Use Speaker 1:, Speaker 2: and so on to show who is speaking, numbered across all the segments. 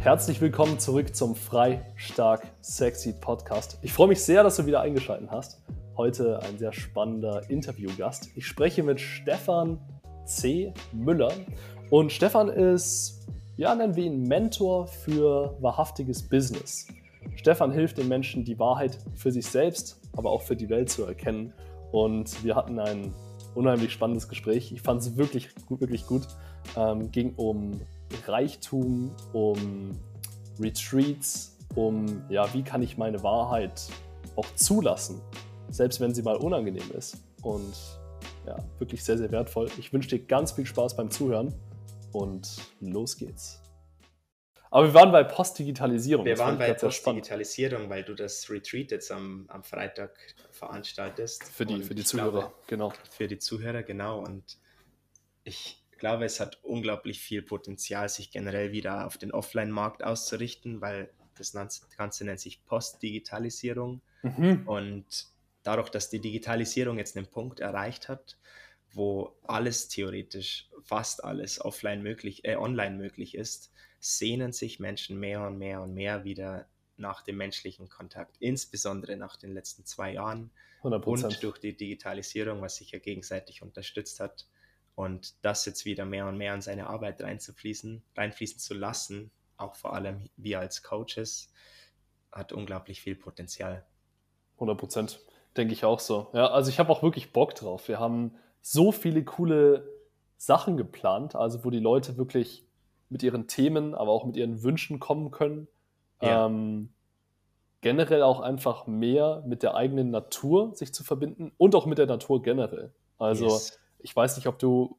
Speaker 1: Herzlich willkommen zurück zum Frei, Stark, Sexy Podcast. Ich freue mich sehr, dass du wieder eingeschaltet hast. Heute ein sehr spannender Interviewgast. Ich spreche mit Stefan C. Müller. Und Stefan ist, ja, nennen wir ihn Mentor für wahrhaftiges Business. Stefan hilft den Menschen, die Wahrheit für sich selbst, aber auch für die Welt zu erkennen. Und wir hatten ein unheimlich spannendes Gespräch. Ich fand es wirklich, wirklich gut. Ähm, ging um Reichtum, um Retreats, um, ja, wie kann ich meine Wahrheit auch zulassen, selbst wenn sie mal unangenehm ist. Und ja, wirklich sehr, sehr wertvoll. Ich wünsche dir ganz viel Spaß beim Zuhören und los geht's. Aber wir waren bei Postdigitalisierung.
Speaker 2: Wir waren bei Postdigitalisierung, weil du das Retreat jetzt am, am Freitag veranstaltest.
Speaker 1: Für die, für die Zuhörer, glaube,
Speaker 2: genau. Für die Zuhörer, genau. Und ich glaube, es hat unglaublich viel Potenzial, sich generell wieder auf den Offline-Markt auszurichten, weil das Ganze nennt sich Postdigitalisierung. Mhm. Und dadurch, dass die Digitalisierung jetzt einen Punkt erreicht hat, wo alles theoretisch, fast alles offline möglich, äh, online möglich ist, sehnen sich Menschen mehr und mehr und mehr wieder nach dem menschlichen Kontakt, insbesondere nach den letzten zwei Jahren 100%. und durch die Digitalisierung, was sich ja gegenseitig unterstützt hat. Und das jetzt wieder mehr und mehr in seine Arbeit reinzufließen, reinfließen zu lassen, auch vor allem wir als Coaches, hat unglaublich viel Potenzial.
Speaker 1: 100 Prozent, denke ich auch so. Ja, also ich habe auch wirklich Bock drauf. Wir haben so viele coole Sachen geplant, also wo die Leute wirklich mit ihren Themen, aber auch mit ihren Wünschen kommen können. Ja. Ähm, generell auch einfach mehr mit der eigenen Natur sich zu verbinden und auch mit der Natur generell. Also yes ich weiß nicht, ob du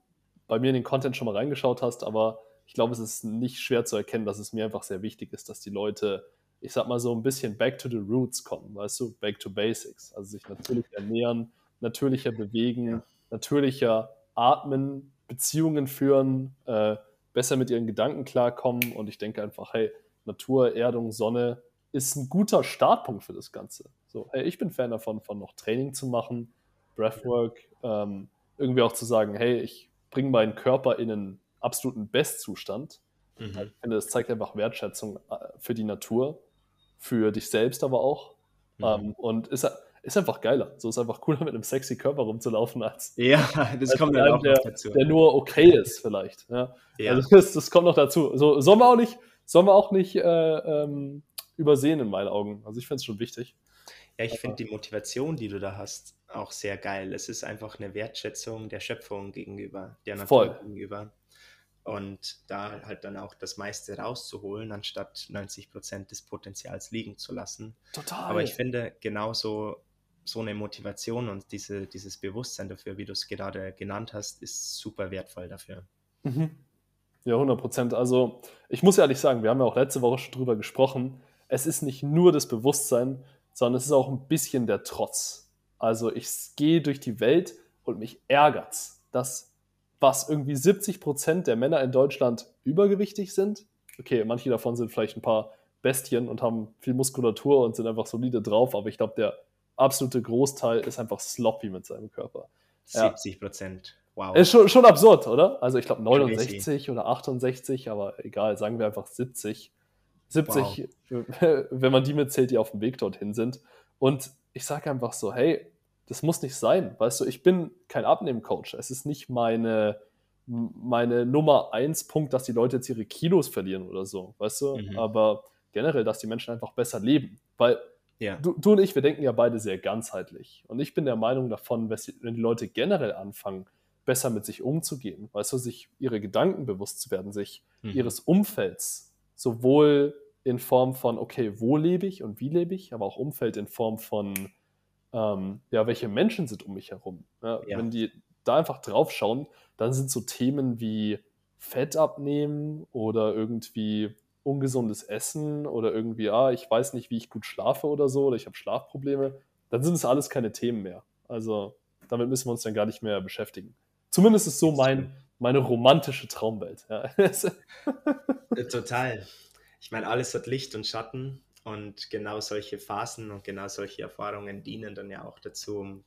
Speaker 1: bei mir in den Content schon mal reingeschaut hast, aber ich glaube, es ist nicht schwer zu erkennen, dass es mir einfach sehr wichtig ist, dass die Leute, ich sag mal so ein bisschen back to the roots kommen, weißt du, back to basics. Also sich natürlich ernähren, natürlicher bewegen, ja. natürlicher atmen, Beziehungen führen, äh, besser mit ihren Gedanken klarkommen. Und ich denke einfach, hey, Natur, Erdung, Sonne ist ein guter Startpunkt für das Ganze. So, hey, ich bin Fan davon, von noch Training zu machen, Breathwork, ähm, irgendwie auch zu sagen, hey, ich bringe meinen Körper in einen absoluten Bestzustand. Mhm. Ich finde, das zeigt einfach Wertschätzung äh, für die Natur, für dich selbst aber auch. Mhm. Um, ähm, und ist, ist einfach geiler. So ist einfach cooler, mit einem sexy Körper rumzulaufen, als,
Speaker 2: ja, das als kommt dann auch
Speaker 1: der, dazu. der nur okay ist, vielleicht. Ja. ja. Also das, das, kommt noch dazu. So, soll man auch nicht, soll man auch nicht äh, ähm, übersehen in meinen Augen. Also ich finde es schon wichtig.
Speaker 2: Ja, ich finde die Motivation, die du da hast, auch sehr geil. Es ist einfach eine Wertschätzung der Schöpfung gegenüber, der Natur Voll. gegenüber. Und da halt dann auch das meiste rauszuholen, anstatt 90 Prozent des Potenzials liegen zu lassen. Total. Aber ich finde, genauso so eine Motivation und diese, dieses Bewusstsein dafür, wie du es gerade genannt hast, ist super wertvoll dafür.
Speaker 1: Mhm. Ja, 100 Prozent. Also ich muss ehrlich sagen, wir haben ja auch letzte Woche schon drüber gesprochen. Es ist nicht nur das Bewusstsein, sondern es ist auch ein bisschen der Trotz. Also ich gehe durch die Welt und mich ärgert dass was irgendwie 70 Prozent der Männer in Deutschland übergewichtig sind. Okay, manche davon sind vielleicht ein paar Bestien und haben viel Muskulatur und sind einfach solide drauf, aber ich glaube, der absolute Großteil ist einfach sloppy mit seinem Körper.
Speaker 2: 70 Prozent.
Speaker 1: Wow. Ist schon, schon absurd, oder? Also ich glaube 69 Crazy. oder 68, aber egal, sagen wir einfach 70. 70, wow. wenn man die mitzählt, die auf dem Weg dorthin sind. Und ich sage einfach so, hey, das muss nicht sein. Weißt du, ich bin kein Abnehmcoach. Es ist nicht meine, meine Nummer eins Punkt, dass die Leute jetzt ihre Kilos verlieren oder so, weißt du? Mhm. Aber generell, dass die Menschen einfach besser leben. Weil ja. du, du, und ich, wir denken ja beide sehr ganzheitlich. Und ich bin der Meinung davon, wenn die Leute generell anfangen, besser mit sich umzugehen, weißt du, sich ihre Gedanken bewusst zu werden, sich mhm. ihres Umfelds sowohl in Form von, okay, wo lebe ich und wie lebe ich, aber auch Umfeld in Form von, ähm, ja, welche Menschen sind um mich herum. Ja, ja. Wenn die da einfach drauf schauen, dann sind so Themen wie Fett abnehmen oder irgendwie ungesundes Essen oder irgendwie, ah, ich weiß nicht, wie ich gut schlafe oder so, oder ich habe Schlafprobleme, dann sind es alles keine Themen mehr. Also damit müssen wir uns dann gar nicht mehr beschäftigen. Zumindest ist so mein, meine romantische Traumwelt. Ja.
Speaker 2: Total. Ich meine, alles hat Licht und Schatten und genau solche Phasen und genau solche Erfahrungen dienen dann ja auch dazu, um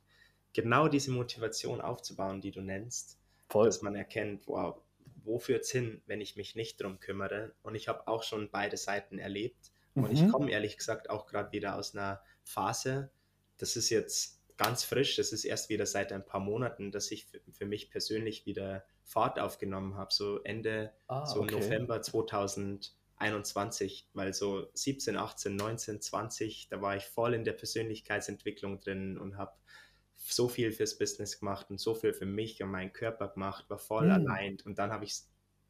Speaker 2: genau diese Motivation aufzubauen, die du nennst. Voll. Dass man erkennt, wow, wo führt es hin, wenn ich mich nicht drum kümmere? Und ich habe auch schon beide Seiten erlebt. Und mhm. ich komme ehrlich gesagt auch gerade wieder aus einer Phase, das ist jetzt ganz frisch, das ist erst wieder seit ein paar Monaten, dass ich für mich persönlich wieder Fahrt aufgenommen habe, so Ende, ah, so okay. November 2021, weil so 17, 18, 19, 20, da war ich voll in der Persönlichkeitsentwicklung drin und habe so viel fürs Business gemacht und so viel für mich und meinen Körper gemacht, war voll mhm. allein und dann habe ich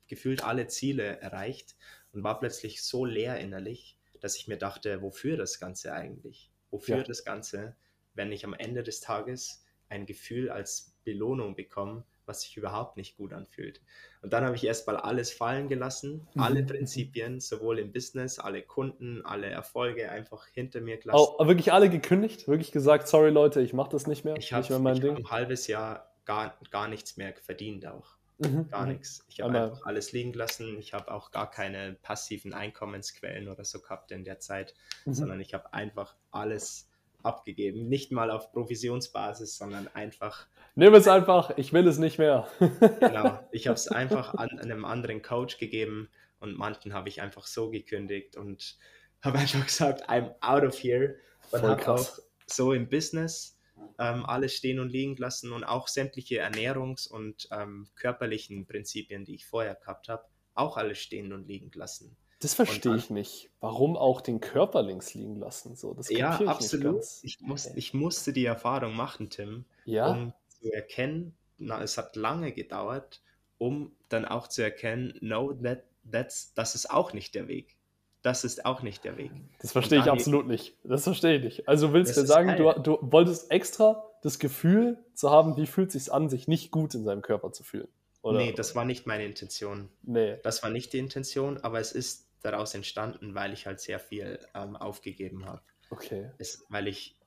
Speaker 2: gefühlt alle Ziele erreicht und war plötzlich so leer innerlich, dass ich mir dachte, wofür das Ganze eigentlich? Wofür ja. das Ganze, wenn ich am Ende des Tages ein Gefühl als Belohnung bekomme, was sich überhaupt nicht gut anfühlt. Und dann habe ich erstmal alles fallen gelassen, mhm. alle Prinzipien, sowohl im Business, alle Kunden, alle Erfolge einfach hinter mir
Speaker 1: gelassen. Oh, wirklich alle gekündigt? Wirklich gesagt, sorry Leute, ich mache das nicht mehr?
Speaker 2: Ich habe hab ein halbes Jahr gar, gar nichts mehr verdient auch. Mhm. Gar mhm. nichts. Ich habe einfach alles liegen gelassen. Ich habe auch gar keine passiven Einkommensquellen oder so gehabt in der Zeit, mhm. sondern ich habe einfach alles abgegeben. Nicht mal auf Provisionsbasis, sondern einfach.
Speaker 1: Nimm es einfach, ich will es nicht mehr.
Speaker 2: genau, ich habe es einfach an einem anderen Coach gegeben und manchen habe ich einfach so gekündigt und habe einfach gesagt, I'm out of here. Und habe auch so im Business ähm, alles stehen und liegen lassen und auch sämtliche Ernährungs- und ähm, körperlichen Prinzipien, die ich vorher gehabt habe, auch alles stehen und liegen lassen.
Speaker 1: Das verstehe ich nicht. Warum auch den Körper links liegen lassen? So, das
Speaker 2: ja, ich absolut. Ich, muss, ich, musste die Erfahrung machen, Tim, ja? um zu erkennen, na, es hat lange gedauert, um dann auch zu erkennen, no, that, that's, das ist auch nicht der Weg. Das ist auch nicht der Weg.
Speaker 1: Das verstehe ich absolut nicht. Das verstehe ich nicht. Also willst du sagen, du, du wolltest extra das Gefühl zu haben, wie fühlt es sich an, sich nicht gut in seinem Körper zu fühlen?
Speaker 2: Oder? Nee, das war nicht meine Intention. Nee. Das war nicht die Intention, aber es ist daraus entstanden, weil ich halt sehr viel ähm, aufgegeben habe.
Speaker 1: Okay.
Speaker 2: Es, weil ich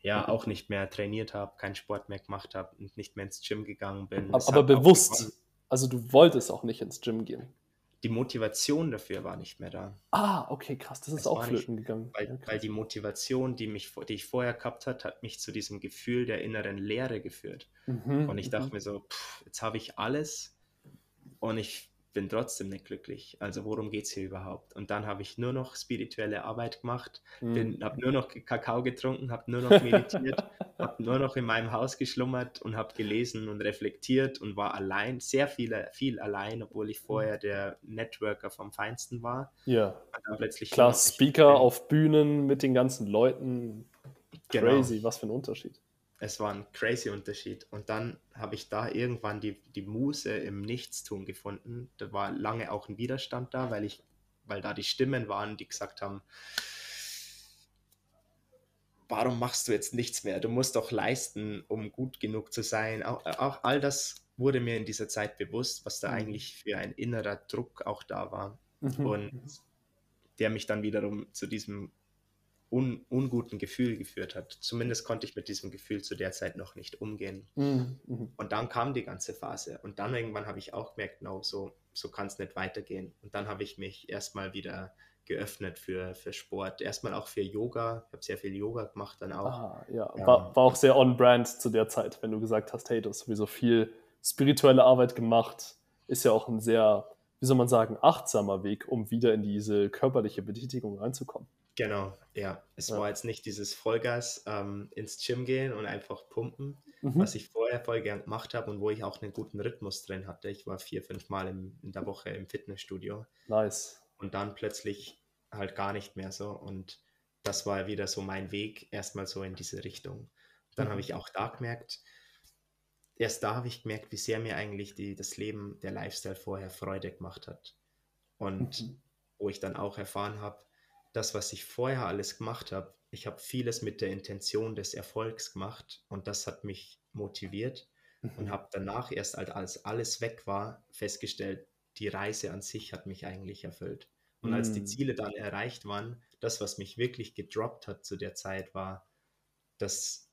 Speaker 2: ja auch nicht mehr trainiert habe, keinen Sport mehr gemacht habe und nicht mehr ins Gym gegangen bin.
Speaker 1: Aber, aber bewusst. Also du wolltest auch nicht ins Gym gehen.
Speaker 2: Die Motivation dafür war nicht mehr da.
Speaker 1: Ah, okay, krass, das ist das auch flöten nicht, gegangen.
Speaker 2: Weil,
Speaker 1: ja,
Speaker 2: weil, die Motivation, die, mich, die ich vorher gehabt hat, hat mich zu diesem Gefühl der inneren Leere geführt. Mhm, und ich dachte mhm. mir so, pff, jetzt habe ich alles und ich bin trotzdem nicht glücklich. Also worum geht es hier überhaupt? Und dann habe ich nur noch spirituelle Arbeit gemacht, mhm. habe nur noch Kakao getrunken, habe nur noch meditiert, habe nur noch in meinem Haus geschlummert und habe gelesen und reflektiert und war allein, sehr viel, viel allein, obwohl ich vorher der Networker vom Feinsten war.
Speaker 1: Ja. Klar, Speaker auf Bühnen mit den ganzen Leuten. Genau. Crazy, genau. was für ein Unterschied
Speaker 2: es war ein crazy Unterschied. Und dann habe ich da irgendwann die, die Muse im Nichtstun gefunden. Da war lange auch ein Widerstand da, weil ich, weil da die Stimmen waren, die gesagt haben, warum machst du jetzt nichts mehr? Du musst doch leisten, um gut genug zu sein. Auch, auch all das wurde mir in dieser Zeit bewusst, was da mhm. eigentlich für ein innerer Druck auch da war. Mhm. Und der mich dann wiederum zu diesem un, unguten Gefühl geführt hat. Zumindest konnte ich mit diesem Gefühl zu der Zeit noch nicht umgehen. Mhm. mhm. Und dann kam die ganze Phase. Und dann irgendwann habe ich auch gemerkt, no, so, so kann es nicht weitergehen. Und dann habe ich mich erstmal wieder geöffnet für, für Sport. Erstmal auch für Yoga. Ich habe sehr viel Yoga gemacht dann auch.
Speaker 1: Ah, ja, ja. War, war auch sehr on-brand zu der Zeit, wenn du gesagt hast, hey, du hast sowieso viel spirituelle Arbeit gemacht. Ist ja auch ein sehr, wie soll man sagen, achtsamer Weg, um wieder in diese körperliche Betätigung reinzukommen.
Speaker 2: Genau, ja. Es ja. war jetzt nicht dieses Vollgas ähm, ins Gym gehen und einfach pumpen, mhm. was ich vorher voll gern gemacht habe und wo ich auch einen guten Rhythmus drin hatte. Ich war vier, fünf Mal im, in der Woche im Fitnessstudio.
Speaker 1: Nice.
Speaker 2: Und dann plötzlich halt gar nicht mehr so. Und das war wieder so mein Weg, erstmal so in diese Richtung. Dann mhm. habe ich auch da gemerkt, erst da habe ich gemerkt, wie sehr mir eigentlich die, das Leben, der Lifestyle vorher Freude gemacht hat. Und mhm. wo ich dann auch erfahren habe, das, was ich vorher alles gemacht habe, ich habe vieles mit der Intention des Erfolgs gemacht und das hat mich motiviert mhm. und habe danach erst, als alles weg war, festgestellt, die Reise an sich hat mich eigentlich erfüllt. Und mhm. als die mhm. Ziele dann erreicht waren, das, was mich wirklich gedroppt hat zu der Zeit, war, dass,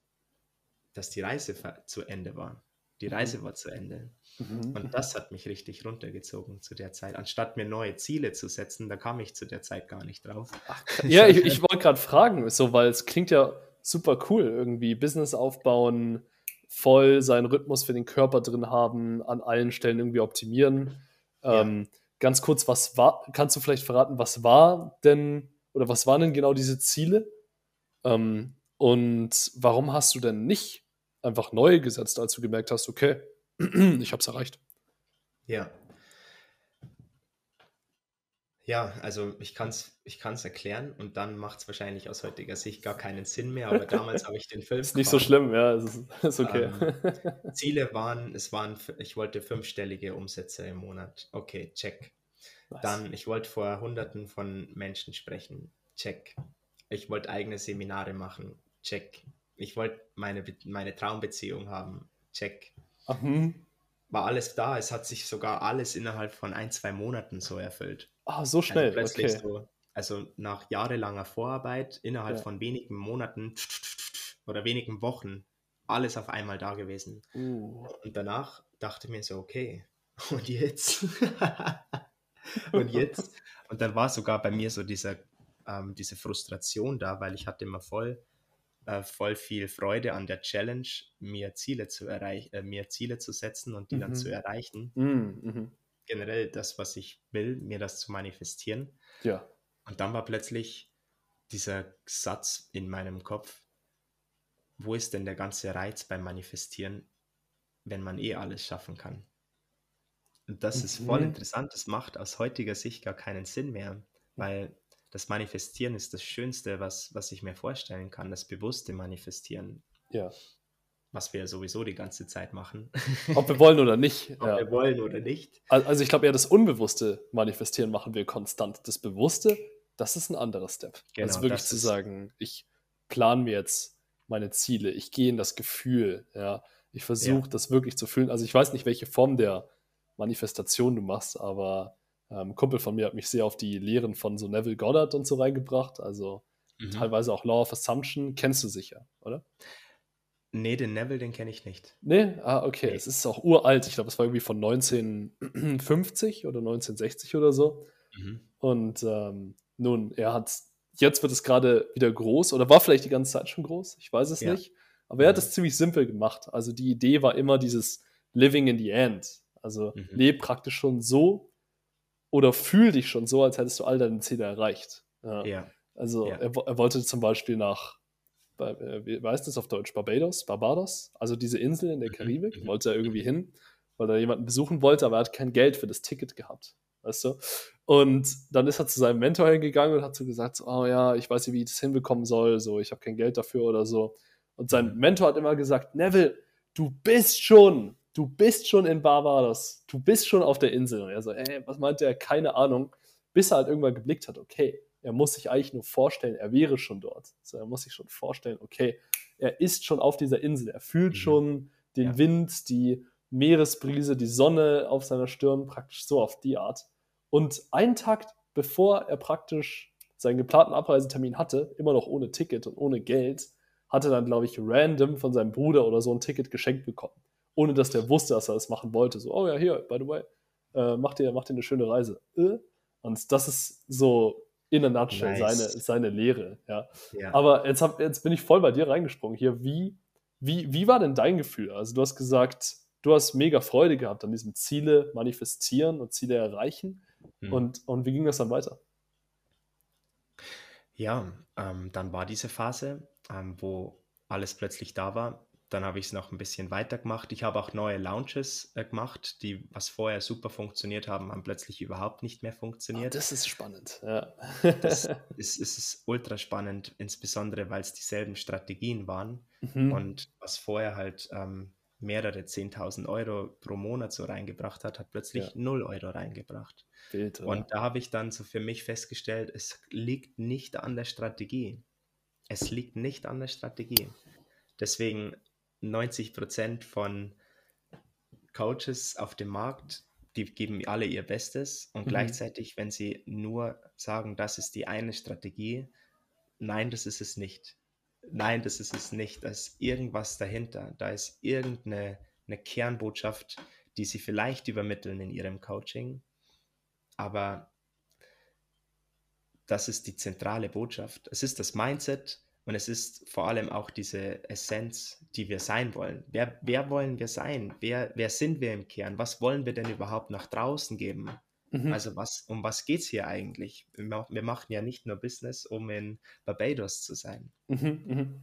Speaker 2: dass die Reise zu Ende war. Die mhm. Reise war zu Ende. Mhm. Und das hat mich richtig runtergezogen zu der Zeit. Anstatt mir neue Ziele zu setzen, da kam ich zu der Zeit gar nicht drauf.
Speaker 1: Ach, ja, ich, ich wollte gerade fragen, so, weil es klingt ja super cool, irgendwie Business aufbauen, voll seinen Rhythmus für den Körper drin haben, an allen Stellen irgendwie optimieren. Ähm, ganz kurz, was war, kannst du vielleicht verraten, was war denn oder was waren denn genau diese Ziele? Ähm, und warum hast du denn nicht einfach neue gesetzt, als du gemerkt hast, okay, ich habe es erreicht?
Speaker 2: Ja. Ja, also ich kann es ich kann's erklären und dann macht es wahrscheinlich aus heutiger Sicht gar keinen Sinn mehr, aber damals habe ich den Film.
Speaker 1: Ist nicht so schlimm, ja, ist, ist okay.
Speaker 2: Ähm, Ziele waren, es waren, ich wollte fünfstellige Umsätze im Monat. Okay, check. Nice. Dann, ich wollte vor Hunderten von Menschen sprechen. Check. Ich wollte eigene Seminare machen. Check. Ich wollte meine, meine Traumbeziehung haben. Check. Mhm. War alles da. Es hat sich sogar alles innerhalb von ein, zwei Monaten so erfüllt.
Speaker 1: Ah, so also schnell.
Speaker 2: Also plötzlich okay. so, also nach jahrelanger Vorarbeit, innerhalb ja. von wenigen Monaten oder wenigen Wochen, alles auf einmal da gewesen. Uh. Und danach dachte ich mir so, okay, und jetzt? und jetzt? Und dann war sogar bei mir so dieser, ähm, diese Frustration da, weil ich hatte immer voll, äh, voll viel Freude an der Challenge, mir Ziele zu erreichen, äh, mir Ziele zu setzen und die mhm. dann zu erreichen. Mhm. mhm generell das, was ich will, mir das zu manifestieren.
Speaker 1: Ja.
Speaker 2: Und dann war plötzlich dieser Satz in meinem Kopf, wo ist denn der ganze Reiz beim Manifestieren, wenn man eh alles schaffen kann? Und das mhm. ist voll mhm. interessant, das macht aus heutiger Sicht gar keinen Sinn mehr, weil das Manifestieren ist das Schönste, was, was ich mir vorstellen kann, das bewusste Manifestieren.
Speaker 1: Ja
Speaker 2: was wir ja sowieso die ganze Zeit machen.
Speaker 1: Ob wir wollen oder nicht.
Speaker 2: Ob ja. wir wollen oder nicht.
Speaker 1: Also ich glaube eher das Unbewusste manifestieren machen wir konstant. Das Bewusste, das ist ein anderer Step. Genau, also wirklich zu sagen, ich plane mir jetzt meine Ziele, ich gehe in das Gefühl, ja. Ich versuche ja. das wirklich zu fühlen. Also ich weiß nicht, welche Form der Manifestation du machst, aber ähm, ein Kumpel von mir hat mich sehr auf die Lehren von so Neville Goddard und so reingebracht. Also mhm. teilweise auch Law of Assumption, kennst du sicher, oder?
Speaker 2: Nee, den Neville, den kenne ich nicht.
Speaker 1: Nee? Ah, okay. Nee. Es ist auch uralt. Ich glaube, es war irgendwie von 1950 oder 1960 oder so. Mhm. Und ähm, nun, er hat, jetzt wird es gerade wieder groß oder war vielleicht die ganze Zeit schon groß. Ich weiß es ja. nicht. Aber er hat es ziemlich simpel gemacht. Also die Idee war immer dieses Living in the End. Also mhm. leb praktisch schon so oder fühl dich schon so, als hättest du all deine Ziele erreicht. Ja. ja. Also ja. Er, er wollte zum Beispiel nach äh, wie heißt das auf Deutsch? Barbados? Barbados? Also diese Insel in der mhm, Karibik, mhm. wollte er irgendwie hin, weil er jemanden besuchen wollte, aber er hat kein Geld für das Ticket gehabt. Weißt du? Und dann ist er zu seinem Mentor hingegangen und hat so gesagt: Oh ja, ich weiß nicht, wie ich das hinbekommen soll, so, ich habe kein Geld dafür oder so. Und sein mhm. Mentor hat immer gesagt: Neville, du bist schon, du bist schon in Barbados, du bist schon auf der Insel. Und er so: Ey, was meint der? Keine Ahnung. Bis er halt irgendwann geblickt hat: Okay, er muss sich eigentlich nur vorstellen, er wäre schon dort. Also er muss sich schon vorstellen, okay, er ist schon auf dieser Insel, er fühlt mhm. schon den ja. Wind, die Meeresbrise, die Sonne auf seiner Stirn, praktisch so auf die Art. Und einen Tag bevor er praktisch seinen geplanten Abreisetermin hatte, immer noch ohne Ticket und ohne Geld, hatte dann, glaube ich, random von seinem Bruder oder so ein Ticket geschenkt bekommen. Ohne dass der wusste, dass er das machen wollte. So, oh ja, hier, by the way, äh, mach, dir, mach dir eine schöne Reise. Äh? Und das ist so in a nutshell nice. seine, seine Lehre. Ja. ja. Aber jetzt, hab, jetzt bin ich voll bei dir reingesprungen hier. Wie, wie, wie war denn dein Gefühl? Also du hast gesagt, du hast mega Freude gehabt an diesem Ziele manifestieren und Ziele erreichen. Hm. Und, und wie ging das dann weiter?
Speaker 2: Ja, ähm, dann war diese Phase, ähm, wo alles plötzlich da war dann habe ich es noch ein bisschen weiter gemacht. Ich habe auch neue Launches äh, gemacht, die, was vorher super funktioniert haben, haben plötzlich überhaupt nicht mehr funktioniert.
Speaker 1: Oh, das ist spannend, ja.
Speaker 2: das ist, ist, ist ultra spannend, insbesondere weil es dieselben Strategien waren mhm. und was vorher halt ähm, mehrere 10.000 Euro pro Monat so reingebracht hat, hat plötzlich ja. 0 Euro reingebracht. Bild, und da habe ich dann so für mich festgestellt, es liegt nicht an der Strategie. Es liegt nicht an der Strategie. Deswegen 90 Prozent von Coaches auf dem Markt, die geben alle ihr Bestes und mhm. gleichzeitig, wenn sie nur sagen, das ist die eine Strategie, nein, das ist es nicht. Nein, das ist es nicht. Da ist irgendwas dahinter. Da ist irgendeine eine Kernbotschaft, die sie vielleicht übermitteln in ihrem Coaching. Aber das ist die zentrale Botschaft. Es ist das Mindset, Und es ist vor allem auch diese Essenz, die wir sein wollen. Wer, wer wollen wir sein? Wer, wer sind wir im Kern? Was wollen wir denn überhaupt nach draußen geben? Mhm. Also was, um was geht es hier eigentlich? Wir, machen ja nicht nur Business, um in Barbados zu sein.
Speaker 1: Mhm, mhm.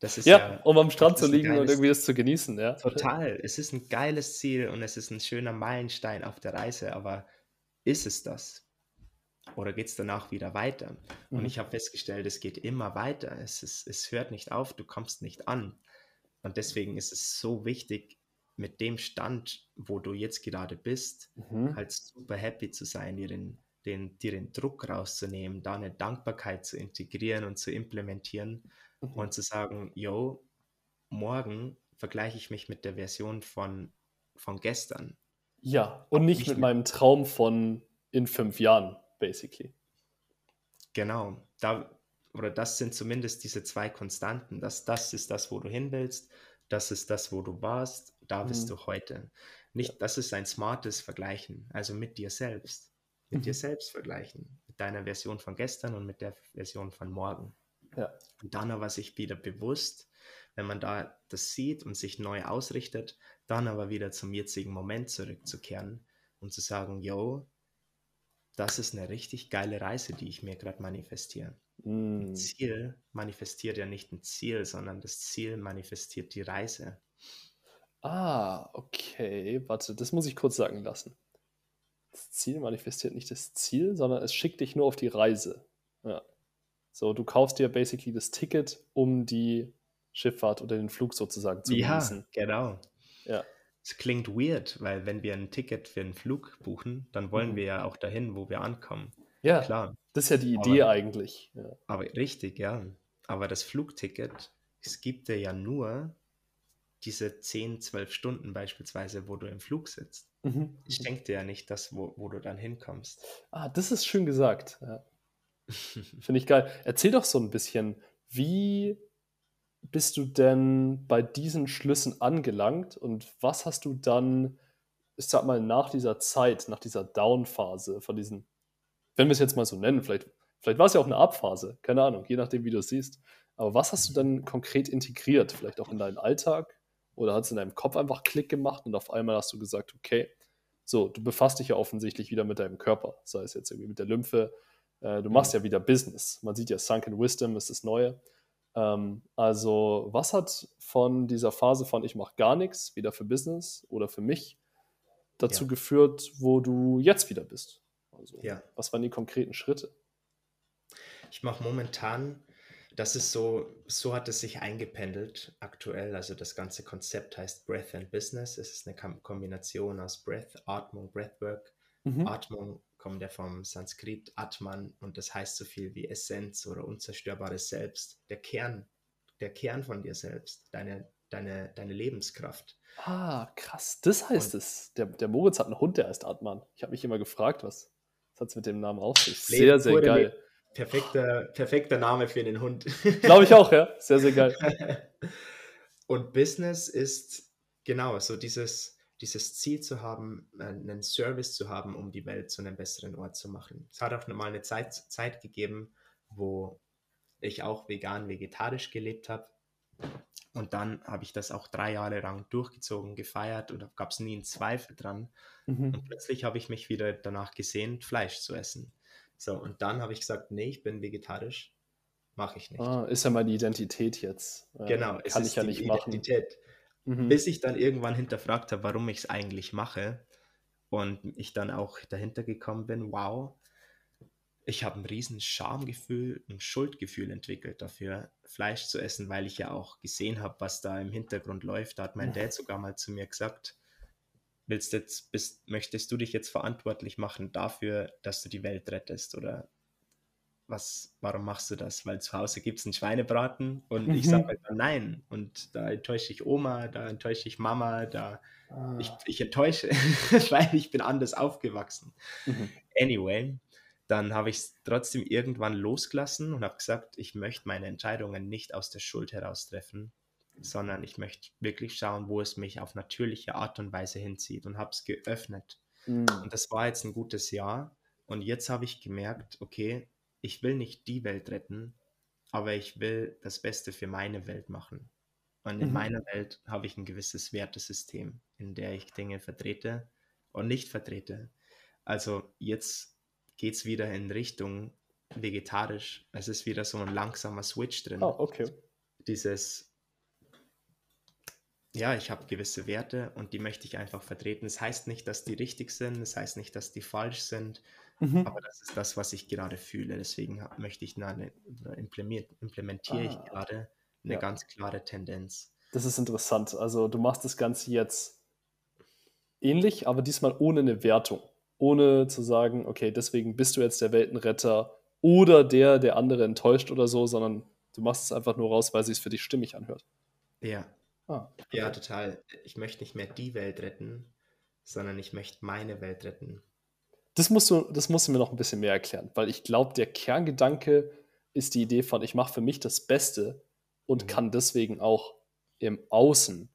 Speaker 1: Das ist ja, ja, um am Strand zu liegen und irgendwie das zu genießen. Ja.
Speaker 2: Total. Es ist ein geiles Ziel und es ist ein schöner Meilenstein auf der Reise, aber ist es das? Oder geht es danach wieder weiter? Mhm. Und ich habe festgestellt, es geht immer weiter. Es, ist, es hört nicht auf, du kommst nicht an. Und deswegen ist es so wichtig, mit dem Stand, wo du jetzt gerade bist, mhm. halt super happy zu sein, dir den, den, dir den Druck rauszunehmen, da eine Dankbarkeit zu integrieren und zu implementieren mhm. und zu sagen, yo, morgen vergleiche ich mich mit der Version von, von gestern.
Speaker 1: Ja, und nicht, nicht mit meinem Traum von in fünf Jahren basically.
Speaker 2: Genau, da, oder das sind zumindest diese zwei Konstanten. Das, das ist das, wo du hin willst, das ist das, wo du warst, da bist mhm. du heute. Nicht, ja. das ist ein smartes Vergleichen, also mit dir selbst. Mit mhm. dir selbst vergleichen, mit deiner Version von gestern und mit der Version von morgen. Ja. Und dann aber sich wieder bewusst, wenn man da das sieht und sich neu ausrichtet, dann aber wieder zum jetzigen Moment zurückzukehren und zu sagen, yo, das ist eine richtig geile Reise, die ich mir gerade manifestiere. Mm. Ein Ziel manifestiert ja nicht ein Ziel, sondern das Ziel manifestiert die Reise.
Speaker 1: Ah, okay. Warte, das muss ich kurz sagen lassen. Das Ziel manifestiert nicht das Ziel, sondern es schickt dich nur auf die Reise. Ja. So, du kaufst dir basically das Ticket, um die Schifffahrt oder den Flug sozusagen zu
Speaker 2: ja, genießen. Ja, genau. Ja. Es klingt weird, weil wenn wir ein Ticket für einen Flug buchen, dann wollen mhm. wir ja auch dahin, wo wir ankommen.
Speaker 1: Ja, klar. Das ist ja die Idee aber, eigentlich. Ja.
Speaker 2: Aber richtig, ja. Aber das Flugticket, es gibt dir ja nur diese 10, 12 Stunden beispielsweise, wo du im Flug sitzt. Mhm. Ich denke dir ja nicht, dass, wo, wo du dann hinkommst.
Speaker 1: Ah, das ist schön gesagt. Ja. Finde ich geil. Erzähl doch so ein bisschen, wie bist du denn bei diesen Schlüssen angelangt und was hast du dann, ich sag mal, nach dieser Zeit, nach dieser Down-Phase von diesen, wenn wir es jetzt mal so nennen, vielleicht, vielleicht war es ja auch eine Abphase, keine Ahnung, je nachdem, wie du es siehst. Aber was hast du dann konkret integriert? Vielleicht auch in deinen Alltag? Oder hat es in deinem Kopf einfach Klick gemacht und auf einmal hast du gesagt, okay, so, du befasst dich ja offensichtlich wieder mit deinem Körper, sei es jetzt irgendwie mit der Lymphe, äh, du machst mhm. ja wieder Business. Man sieht ja, Sunken Wisdom ist das Neue. Ähm, also, was hat von dieser Phase von ich mache gar nichts, weder für Business oder für mich, dazu ja. geführt, wo du jetzt wieder bist? Also, ja. was waren die konkreten Schritte?
Speaker 2: Ich mache momentan, das ist so, so hat es sich eingependelt aktuell. Also das ganze Konzept heißt Breath and Business. Es ist eine Kombination aus Breath, Atmung, Breathwork. Mhm. Atmung kommt ja vom Sanskrit Atman und das heißt so viel wie Essenz oder unzerstörbares Selbst. Der Kern, der Kern von dir selbst, deine, deine, deine Lebenskraft.
Speaker 1: Ah, krass. Das heißt und es. Der, der Moritz hat einen Hund, der heißt Atman. Ich habe mich immer gefragt, was, was hat es mit dem Namen auf sich? Sehr, sehr geil.
Speaker 2: Perfekter, perfekter Name für den Hund.
Speaker 1: Glaube ich auch, ja. Sehr, sehr geil.
Speaker 2: Und Business ist genau so dieses, dieses Ziel zu haben, äh, einen Service zu haben, um die Welt zu einem besseren Ort zu machen. Es hat auch mal eine Zeit, Zeit gegeben, wo ich auch vegan, vegetarisch gelebt habe. Und dann habe ich das auch drei Jahre lang durchgezogen, gefeiert und gab es nie einen Zweifel dran. Mhm. Und plötzlich habe ich mich wieder danach gesehen, Fleisch zu essen. So, und dann habe ich gesagt, nee, ich bin vegetarisch, mache ich nicht.
Speaker 1: Ah, ist ja meine Identität jetzt.
Speaker 2: Genau, äh, kann ich ja nicht Identität. machen. Mhm. Bis ich dann irgendwann hinterfragt habe, warum ich es eigentlich mache. Und ich dann auch dahinter gekommen bin, wow, ich habe ein riesen Schamgefühl, ein Schuldgefühl entwickelt dafür, Fleisch zu essen, weil ich ja auch gesehen habe, was da im Hintergrund läuft. Da hat mein Dad sogar mal zu mir gesagt, willst jetzt, bist, möchtest du dich jetzt verantwortlich machen dafür, dass du die Welt rettest oder was, warum machst du das? Weil zu Hause gibt es einen Schweinebraten und mhm. ich sage halt nein. Und da enttäusche ich Oma, da enttäusche ich Mama, da ah. ich, ich enttäusche, weil ich bin anders aufgewachsen. Mhm. Anyway, dann habe ich es trotzdem irgendwann losgelassen und habe gesagt, ich möchte meine Entscheidungen nicht aus der Schuld heraus treffen, sondern ich möchte wirklich schauen, wo es mich auf natürliche Art und Weise hinzieht und habe es geöffnet. Mhm. Und das war jetzt ein gutes Jahr. Und jetzt habe ich gemerkt, okay, ich will nicht die Welt retten, aber ich will das Beste für meine Welt machen. Und in
Speaker 1: Mhm.
Speaker 2: meiner Welt habe ich ein gewisses Wertesystem, in der ich Dinge vertrete und nicht vertrete. Also jetzt geht es wieder in Richtung vegetarisch. Es ist wieder so ein langsamer Switch drin.
Speaker 1: Ah, okay.
Speaker 2: Dieses, ja, ich habe gewisse Werte und die möchte ich einfach vertreten. Es heißt nicht, dass die richtig sind, es heißt nicht, dass die falsch sind,
Speaker 1: Mhm.
Speaker 2: aber das ist das, was ich gerade fühle. Deswegen möchte ich eine, implementiere, ich
Speaker 1: Ah,
Speaker 2: gerade eine
Speaker 1: ja.
Speaker 2: ganz klare Tendenz.
Speaker 1: Das ist interessant. Also du machst das Ganze jetzt ähnlich, aber diesmal ohne eine Wertung. Ohne zu sagen, okay, deswegen bist du jetzt der Weltenretter oder der, der andere enttäuscht oder so, sondern du machst es einfach nur raus, weil es sich für dich stimmig anhört.
Speaker 2: Ja,
Speaker 1: Ah,
Speaker 2: ja,
Speaker 1: okay.
Speaker 2: total. Ich möchte nicht mehr die Welt retten, sondern ich möchte meine Welt retten.
Speaker 1: Das musst du, das musst du mir noch ein bisschen mehr erklären, weil ich glaube, der Kerngedanke ist die Idee von, ich mache für mich das Beste und
Speaker 2: Mhm.
Speaker 1: kann deswegen auch im Außen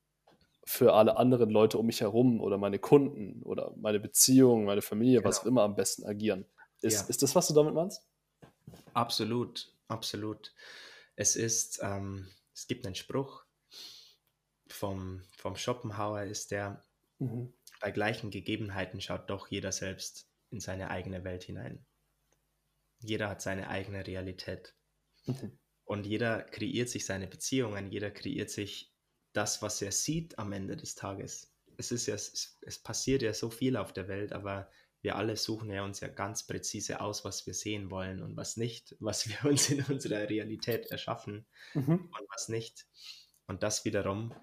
Speaker 1: für alle anderen Leute um mich herum oder meine Kunden oder meine Beziehung, meine Familie, was auch
Speaker 2: Genau.
Speaker 1: immer am besten agieren. Ist,
Speaker 2: Ja.
Speaker 1: ist das, was du damit meinst?
Speaker 2: Absolut, absolut. Es ist, ähm, es gibt einen Spruch vom, vom Schopenhauer, ist der,
Speaker 1: Mhm.
Speaker 2: bei gleichen Gegebenheiten schaut doch jeder selbst in seine eigene Welt hinein. Jeder hat seine eigene Realität.
Speaker 1: Mhm.
Speaker 2: Und jeder kreiert sich seine Beziehungen, jeder kreiert sich das, was er sieht am Ende des Tages. Es ist ja, es, es passiert ja so viel auf der Welt, aber wir alle suchen ja uns ja ganz präzise aus, was wir sehen wollen und was nicht, was wir uns in unserer Realität erschaffen
Speaker 1: Mhm.
Speaker 2: und was nicht. Und das wiederum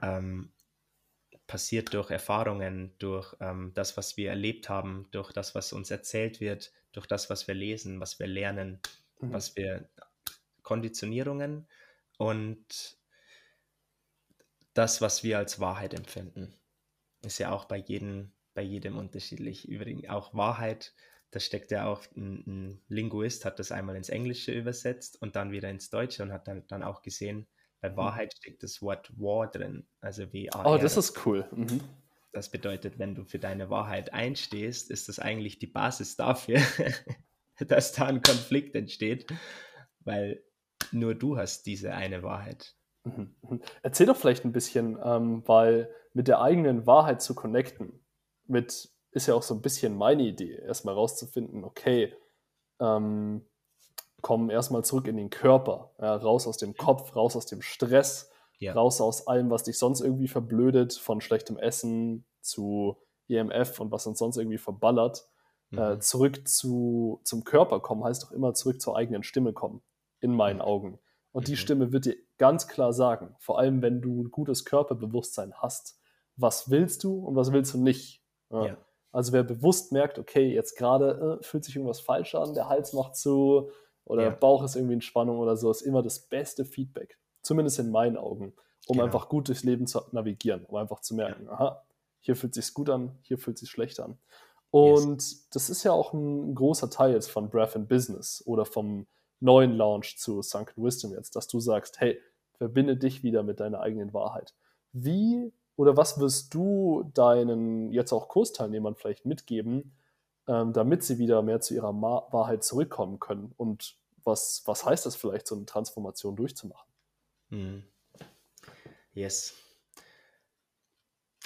Speaker 2: ähm, passiert durch Erfahrungen, durch ähm, das, was wir erlebt haben, durch das, was uns erzählt wird, durch das, was wir lesen, was wir lernen,
Speaker 1: Mhm.
Speaker 2: was wir Konditionierungen und das, was wir als Wahrheit empfinden, ist ja auch bei jedem, bei jedem unterschiedlich. Übrigens auch Wahrheit, da steckt ja auch ein, ein Linguist, hat das einmal ins Englische übersetzt und dann wieder ins Deutsche und hat dann, dann auch gesehen, bei
Speaker 1: Mhm.
Speaker 2: Wahrheit steckt das Wort War drin, also W-A-R.
Speaker 1: Oh, das ist cool. Mhm.
Speaker 2: Das bedeutet, wenn du für deine Wahrheit einstehst, ist das eigentlich die Basis dafür, dass da ein Konflikt entsteht, weil nur du hast diese eine Wahrheit.
Speaker 1: Mhm. Mhm. Erzähl doch vielleicht ein bisschen, ähm, weil mit der eigenen Wahrheit zu connecten, mit ist ja auch so ein bisschen meine Idee, erstmal rauszufinden, okay, ähm, kommen erstmal zurück in den Körper, ja, raus aus dem Kopf, raus aus dem Stress,
Speaker 2: Ja.
Speaker 1: raus aus allem, was dich sonst irgendwie verblödet, von schlechtem Essen zu EMF und was uns sonst irgendwie verballert, äh,
Speaker 2: Mhm.
Speaker 1: zurück zu, zum Körper kommen, heißt doch immer zurück zur eigenen Stimme kommen, in meinen. Augen. Und die
Speaker 2: Mhm.
Speaker 1: Stimme wird dir ganz klar sagen, vor allem wenn du ein gutes Körperbewusstsein hast, was willst du und was willst du nicht. Ja.
Speaker 2: Ja.
Speaker 1: Also wer bewusst merkt, okay, jetzt gerade äh, fühlt sich irgendwas falsch an, der Hals macht zu oder
Speaker 2: Ja.
Speaker 1: Bauch ist irgendwie in Spannung oder so, ist immer das beste Feedback. Zumindest in meinen Augen, um
Speaker 2: Genau.
Speaker 1: einfach gut durchs Leben zu navigieren, um einfach zu merken, aha, hier fühlt sich gut an, hier fühlt sich schlecht an. Und das ist ja auch ein großer Teil jetzt von Breath in Business oder vom neuen Launch zu Sunken Wisdom jetzt, dass du sagst, hey, verbinde dich wieder mit deiner eigenen Wahrheit. Wie oder was wirst du deinen jetzt auch Kursteilnehmern vielleicht mitgeben, ähm, damit sie wieder mehr zu ihrer Ma Wahrheit zurückkommen können? Und was, was heißt das vielleicht, so eine Transformation durchzumachen?
Speaker 2: Mhm. Yes.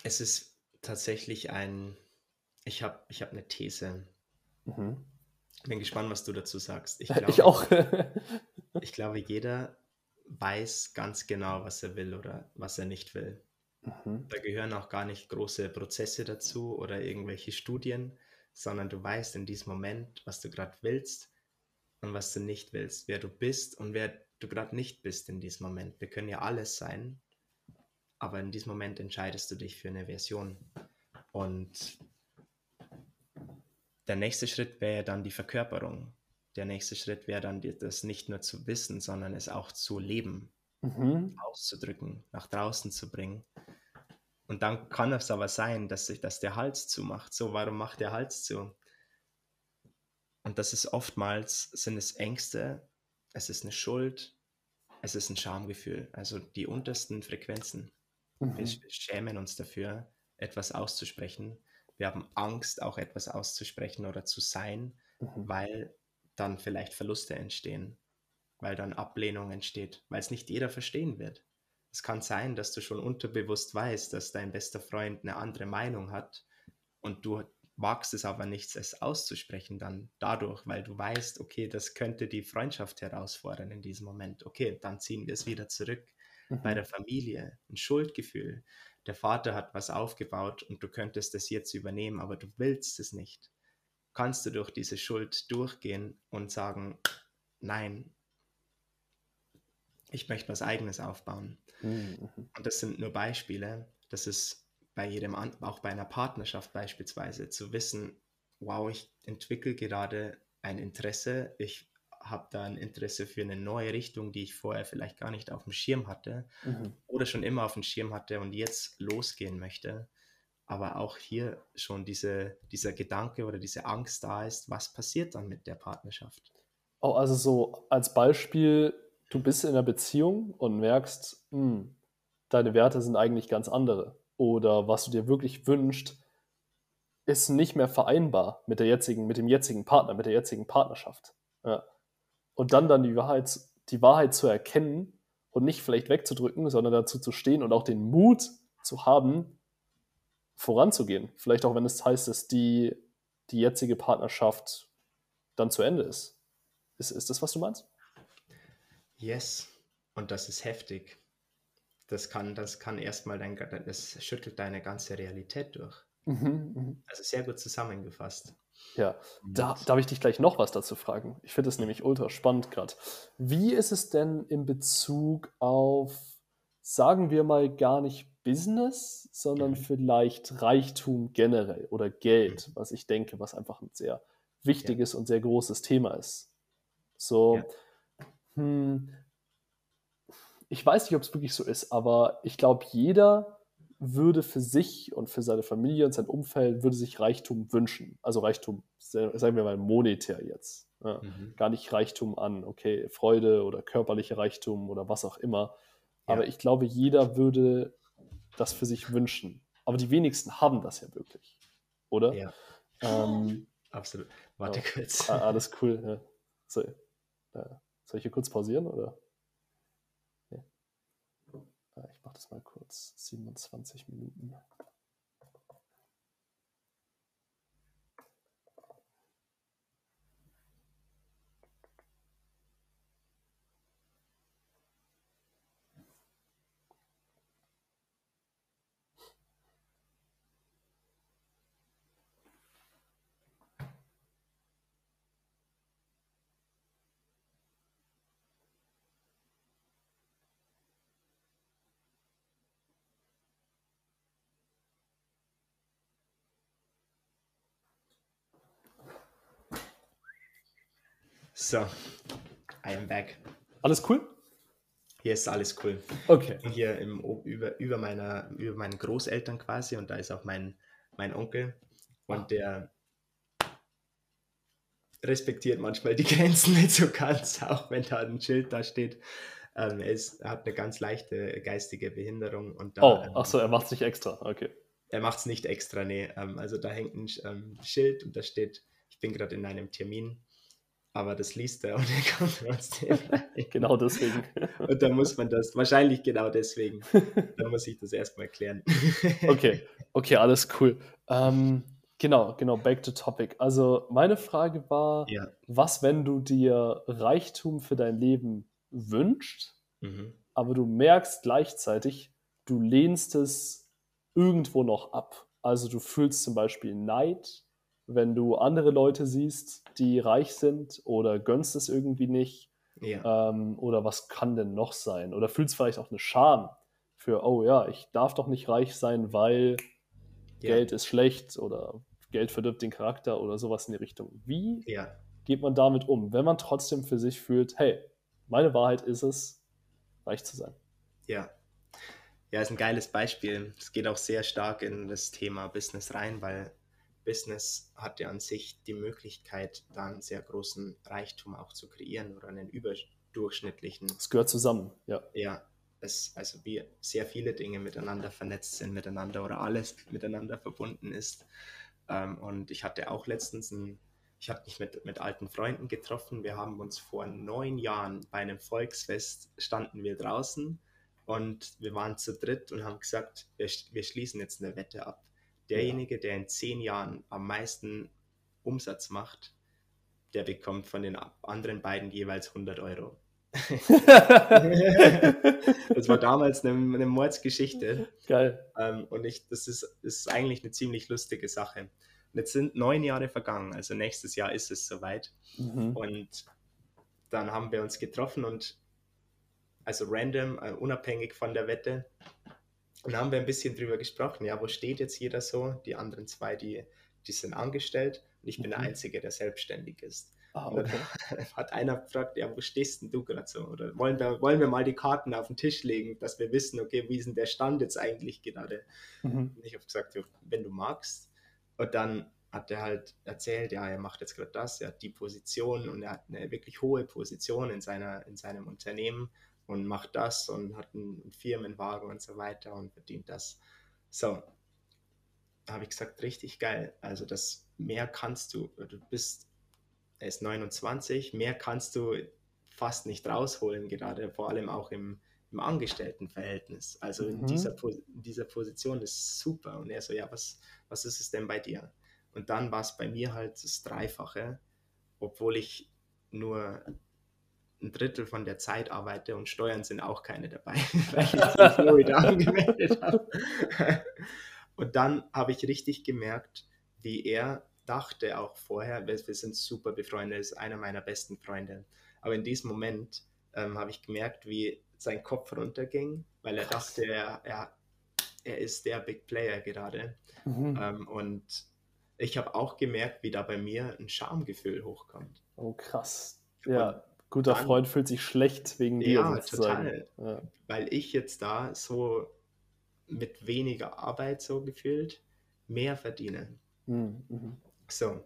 Speaker 2: Es ist tatsächlich ein, ich habe ich hab eine These.
Speaker 1: Mhm.
Speaker 2: Bin gespannt, was du dazu sagst. Ich
Speaker 1: Ich
Speaker 2: glaube,
Speaker 1: auch.
Speaker 2: ich glaube, jeder weiß ganz genau, was er will oder was er nicht will.
Speaker 1: mhm.
Speaker 2: Da gehören auch gar nicht große Prozesse dazu oder irgendwelche Studien, sondern du weißt in diesem Moment, was du gerade willst und was du nicht willst, wer du bist und wer du gerade nicht bist in diesem Moment. Wir können ja alles sein, aber in diesem Moment entscheidest du dich für eine Version. Und der nächste Schritt wäre dann die Verkörperung. Der nächste Schritt wäre dann das nicht nur zu wissen, sondern es auch zu leben
Speaker 1: Mhm.
Speaker 2: auszudrücken, nach draußen zu bringen. Und dann kann es aber sein, dass sich dass der Hals zumacht. So, warum macht der Hals zu? Und das ist oftmals, sind es Ängste, es ist eine Schuld, es ist ein Schamgefühl, also die untersten Frequenzen. Wir
Speaker 1: Mhm.
Speaker 2: sch- schämen uns dafür, etwas auszusprechen. Wir haben Angst, auch etwas auszusprechen oder zu sein,
Speaker 1: Mhm.
Speaker 2: weil dann vielleicht Verluste entstehen. weil dann Ablehnung entsteht, weil es nicht jeder verstehen wird. Es kann sein, dass du schon unterbewusst weißt, dass dein bester Freund eine andere Meinung hat und du wagst es aber nicht, es auszusprechen dann dadurch, weil du weißt, okay, das könnte die Freundschaft herausfordern in diesem Moment. Okay, dann ziehen wir es wieder zurück. Mhm. Bei der Familie, ein Schuldgefühl. Der Vater hat was aufgebaut und du könntest es jetzt übernehmen, aber du willst es nicht. Kannst du durch diese Schuld durchgehen und sagen, nein, ich möchte was eigenes aufbauen. Mhm. Und das sind nur Beispiele. Das ist bei jedem, auch bei einer Partnerschaft beispielsweise, zu wissen, wow, ich entwickle gerade ein Interesse, ich habe da ein Interesse für eine neue Richtung, die ich vorher vielleicht gar nicht auf dem Schirm hatte mhm. oder schon immer auf dem Schirm hatte und jetzt losgehen möchte. Aber auch hier schon diese, dieser Gedanke oder diese Angst da ist, was passiert dann mit der Partnerschaft?
Speaker 1: Oh, also so als Beispiel, du bist in einer Beziehung und merkst, mh, hm, deine Werte sind eigentlich ganz andere oder was du dir wirklich wünschst, ist nicht mehr vereinbar mit der jetzigen, mit dem jetzigen Partner, mit der jetzigen Partnerschaft. Ja. Und dann dann die Wahrheit, die Wahrheit zu erkennen und nicht vielleicht wegzudrücken, sondern dazu zu stehen und auch den Mut zu haben, voranzugehen. Vielleicht auch, wenn es heißt, dass die, die jetzige Partnerschaft dann zu Ende ist. Ist, ist das, was du meinst?
Speaker 2: Yes. Und das ist heftig. Das kann, das kann erstmal dein, das schüttelt deine ganze Realität durch. Mhm, mhm. Also sehr gut zusammengefasst.
Speaker 1: Ja, da darf ich dich gleich noch was dazu fragen. Ich finde es nämlich ultra spannend gerade. Wie ist es denn in Bezug auf, sagen wir mal, gar nicht Business, sondern mhm. vielleicht Reichtum generell oder Geld, mhm. was ich denke, was einfach ein sehr wichtiges ja. und sehr großes Thema ist. So, ja. Hm, ich weiß nicht, ob es wirklich so ist, aber ich glaube, jeder würde für sich und für seine Familie und sein Umfeld würde sich Reichtum wünschen. Also Reichtum, sagen wir mal monetär jetzt. Ja, mhm. Gar nicht Reichtum an, okay, Freude oder körperliche Reichtum oder was auch immer. Ja. Aber ich glaube, jeder würde das für sich wünschen. Aber die wenigsten haben das ja wirklich, oder?
Speaker 2: Ja. Ähm, Absolut. Warte
Speaker 1: ja, kurz. Alles cool. Ja. So, soll ich hier kurz pausieren oder? Ich mache das mal kurz. 27 Minuten.
Speaker 2: So, I am back.
Speaker 1: Alles cool?
Speaker 2: Hier ist alles cool.
Speaker 1: Okay.
Speaker 2: Hier im, über, über, meiner, über meinen Großeltern quasi und da ist auch mein, mein Onkel und der respektiert manchmal die Grenzen nicht so ganz, auch wenn da ein Schild da steht. Ähm, er, ist, hat eine ganz leichte geistige Behinderung. Und da,
Speaker 1: oh, ähm, ach so, er macht es nicht extra, okay.
Speaker 2: Er macht es nicht extra, nee. Ähm, also da hängt ein ähm, Schild und da steht, ich bin gerade in einem Termin aber das liest er und er kommt trotzdem
Speaker 1: genau deswegen.
Speaker 2: Und da muss man das, wahrscheinlich genau deswegen, da muss ich das erstmal klären.
Speaker 1: okay, okay, alles cool. Ähm, genau, genau, back to topic. Also meine Frage war, ja. was, wenn du dir Reichtum für dein Leben wünschst, mhm. aber du merkst gleichzeitig, du lehnst es irgendwo noch ab. Also du fühlst zum Beispiel Neid, wenn du andere Leute siehst, die reich sind oder gönnst es irgendwie nicht? Ja. Ähm, oder was kann denn noch sein? Oder fühlst vielleicht auch eine Scham für, oh ja, ich darf doch nicht reich sein, weil ja. Geld ist schlecht oder Geld verdirbt den Charakter oder sowas in die Richtung. Wie ja. geht man damit um, wenn man trotzdem für sich fühlt, hey, meine Wahrheit ist es, reich zu sein?
Speaker 2: Ja. Ja, ist ein geiles Beispiel. Es geht auch sehr stark in das Thema Business rein, weil Business hat ja an sich die Möglichkeit, da einen sehr großen Reichtum auch zu kreieren oder einen überdurchschnittlichen.
Speaker 1: Es gehört zusammen, ja.
Speaker 2: Ja, es, also wie sehr viele Dinge miteinander vernetzt sind, miteinander oder alles miteinander verbunden ist. Ähm, und ich hatte auch letztens ein, ich habe mich mit, mit alten Freunden getroffen. Wir haben uns vor neun Jahren bei einem Volksfest standen wir draußen und wir waren zu dritt und haben gesagt, wir, wir schließen jetzt eine Wette ab. Derjenige, der in zehn Jahren am meisten Umsatz macht, der bekommt von den anderen beiden jeweils 100 Euro. das war damals eine, eine Mordsgeschichte.
Speaker 1: Geil.
Speaker 2: Ähm, und ich, das, ist, ist eigentlich eine ziemlich lustige Sache. Und jetzt sind neun Jahre vergangen, also nächstes Jahr ist es soweit. Mhm. Und dann haben wir uns getroffen und also random, uh, unabhängig von der Wette. Und haben wir ein bisschen drüber gesprochen, ja, wo steht jetzt jeder so? Die anderen zwei, die, die sind angestellt und ich bin mhm. der Einzige, der selbstständig ist. Ah, okay. hat einer gefragt, ja, wo stehst denn du gerade so? Oder wollen wir, wollen wir mal die Karten auf den Tisch legen, dass wir wissen, okay, wie ist denn der Stand jetzt eigentlich gerade? Mhm. Und ich habe gesagt, wenn du magst. Und dann hat er halt erzählt, ja, er macht jetzt gerade das, er hat die Position und er hat eine wirklich hohe Position in, seiner, in seinem Unternehmen und macht das und hat einen Firmenwagen und so weiter und verdient das. So, habe ich gesagt, richtig geil. Also das mehr kannst du, du bist, er ist 29, mehr kannst du fast nicht rausholen, gerade vor allem auch im, im Angestelltenverhältnis. Also mhm. in, dieser, in dieser Position ist super. Und er so, ja, was, was ist es denn bei dir? Und dann war es bei mir halt das Dreifache, obwohl ich nur ein Drittel von der Zeit arbeite und Steuern sind auch keine dabei, weil ich Florida angemeldet habe. Und dann habe ich richtig gemerkt, wie er dachte auch vorher, wir, wir sind super befreundet, ist einer meiner besten Freunde. Aber in diesem Moment ähm, habe ich gemerkt, wie sein Kopf runterging, weil er Krass. dachte, er, er, er ist der Big Player gerade. Mhm. Ähm, und ich habe auch gemerkt, wie da bei mir ein Schamgefühl hochkommt.
Speaker 1: Oh, krass. Ja, guter dann, Freund fühlt sich schlecht wegen dir.
Speaker 2: Ja, total. Ja. Weil ich jetzt da so mit weniger Arbeit so gefühlt mehr verdiene. Mhm. mhm. So.